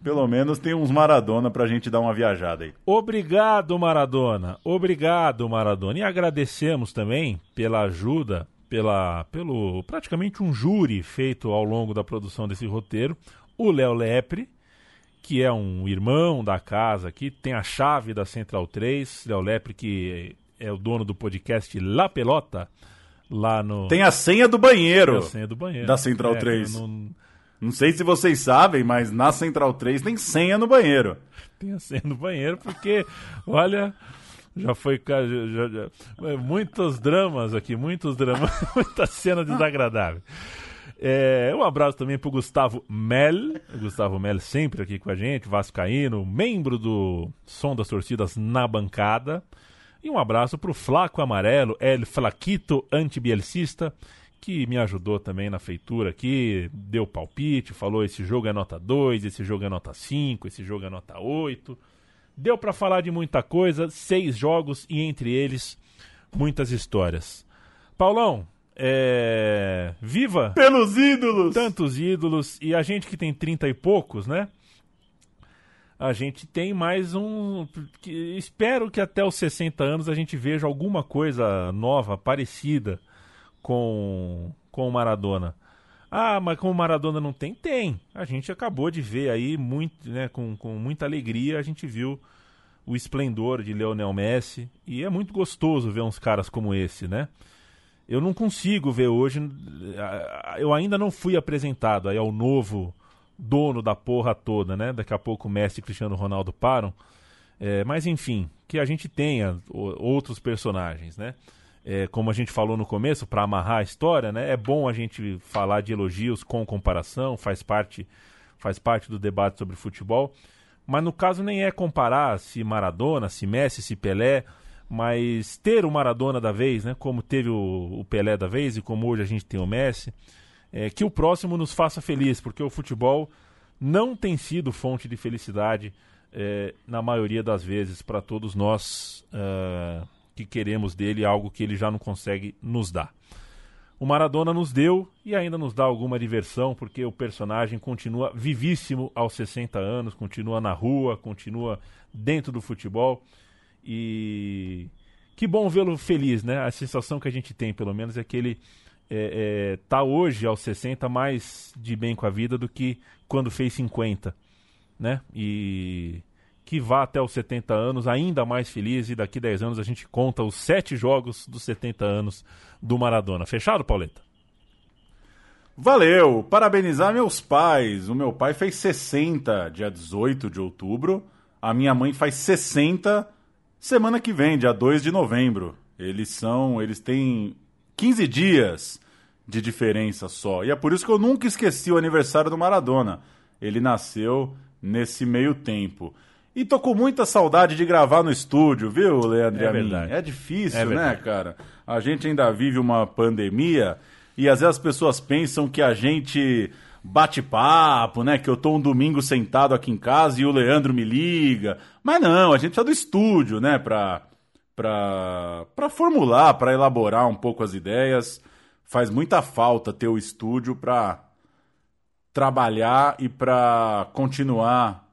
Pelo menos tem uns Maradona pra gente dar uma viajada aí. Obrigado, Maradona. Obrigado, Maradona. E agradecemos também pela ajuda, pela, pelo praticamente um júri feito ao longo da produção desse roteiro, o Léo Lepre, que é um irmão da casa aqui, tem a chave da Central 3. Léo Lepre, que é o dono do podcast La Pelota, lá no. Tem a senha do banheiro. Tem a senha do banheiro. Da Central É, 3. não- Não sei se vocês sabem, mas na Central 3 tem senha no banheiro. tem a senha do banheiro, porque, olha, já foi. já- já- é, muitos dramas aqui, muitos dramas, muita cena desagradável. É, um abraço também pro Gustavo Mel. Gustavo Mel sempre aqui com a gente, Vascaíno, membro do Som das Torcidas na bancada. E um abraço pro Flaco Amarelo, El Flaquito Antibielcista, que me ajudou também na feitura aqui, deu palpite, falou esse jogo é nota 2, esse jogo é nota 5, esse jogo é nota 8. Deu pra falar de muita coisa, seis jogos e entre eles muitas histórias. Paulão, é... viva! Pelos ídolos! Tantos ídolos e a gente que tem 30 e poucos, né? A gente tem mais um. espero que até os 60 anos a gente veja alguma coisa nova, parecida com, com o Maradona. Ah, mas com o Maradona não tem? Tem. A gente acabou de ver aí, muito, né, com, com muita alegria, a gente viu o esplendor de Lionel Messi. E é muito gostoso ver uns caras como esse, né? Eu não consigo ver hoje. Eu ainda não fui apresentado aí ao novo dono da porra toda, né? Daqui a pouco o Messi e Cristiano Ronaldo param. É, mas enfim, que a gente tenha outros personagens, né? É, como a gente falou no começo, para amarrar a história, né? É bom a gente falar de elogios com comparação, faz parte, faz parte do debate sobre futebol. Mas no caso nem é comparar se Maradona, se Messi, se Pelé, mas ter o Maradona da vez, né? Como teve o, o Pelé da vez e como hoje a gente tem o Messi, é, que o próximo nos faça feliz, porque o futebol não tem sido fonte de felicidade é, na maioria das vezes para todos nós ah, que queremos dele algo que ele já não consegue nos dar. O Maradona nos deu e ainda nos dá alguma diversão, porque o personagem continua vivíssimo aos 60 anos, continua na rua, continua dentro do futebol. E que bom vê-lo feliz, né? A sensação que a gente tem, pelo menos, é que ele é, é, tá hoje aos 60 mais de bem com a vida do que quando fez 50, né? E, que vá até os 70 anos ainda mais feliz e daqui 10 anos a gente conta os sete jogos dos 70 anos do Maradona. Fechado, Pauleta? Valeu! Parabenizar meus pais. O meu pai fez 60 dia 18 de outubro. A minha mãe faz 60 semana que vem, dia 2 de novembro. Eles são. Eles têm 15 dias de diferença só. E é por isso que eu nunca esqueci o aniversário do Maradona. Ele nasceu nesse meio tempo. E tô com muita saudade de gravar no estúdio, viu, Leandro? É verdade. É difícil, É né, verdade. cara? A gente ainda vive uma pandemia e às vezes as pessoas pensam que a gente bate papo, né? Que eu tô um domingo sentado aqui em casa e o Leandro me liga. Mas não, a gente precisa do estúdio, né? Pra, pra formular, pra elaborar um pouco as ideias. Faz muita falta ter o estúdio pra trabalhar e pra continuar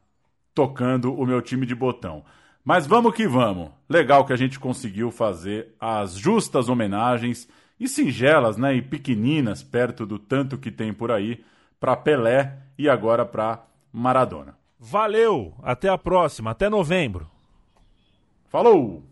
tocando o meu time de botão. Mas vamos que vamos. Legal que a gente conseguiu fazer as justas homenagens e singelas, né, e pequeninas perto do tanto que tem por aí para Pelé e agora para Maradona. Valeu! Até a próxima, até novembro. Falou!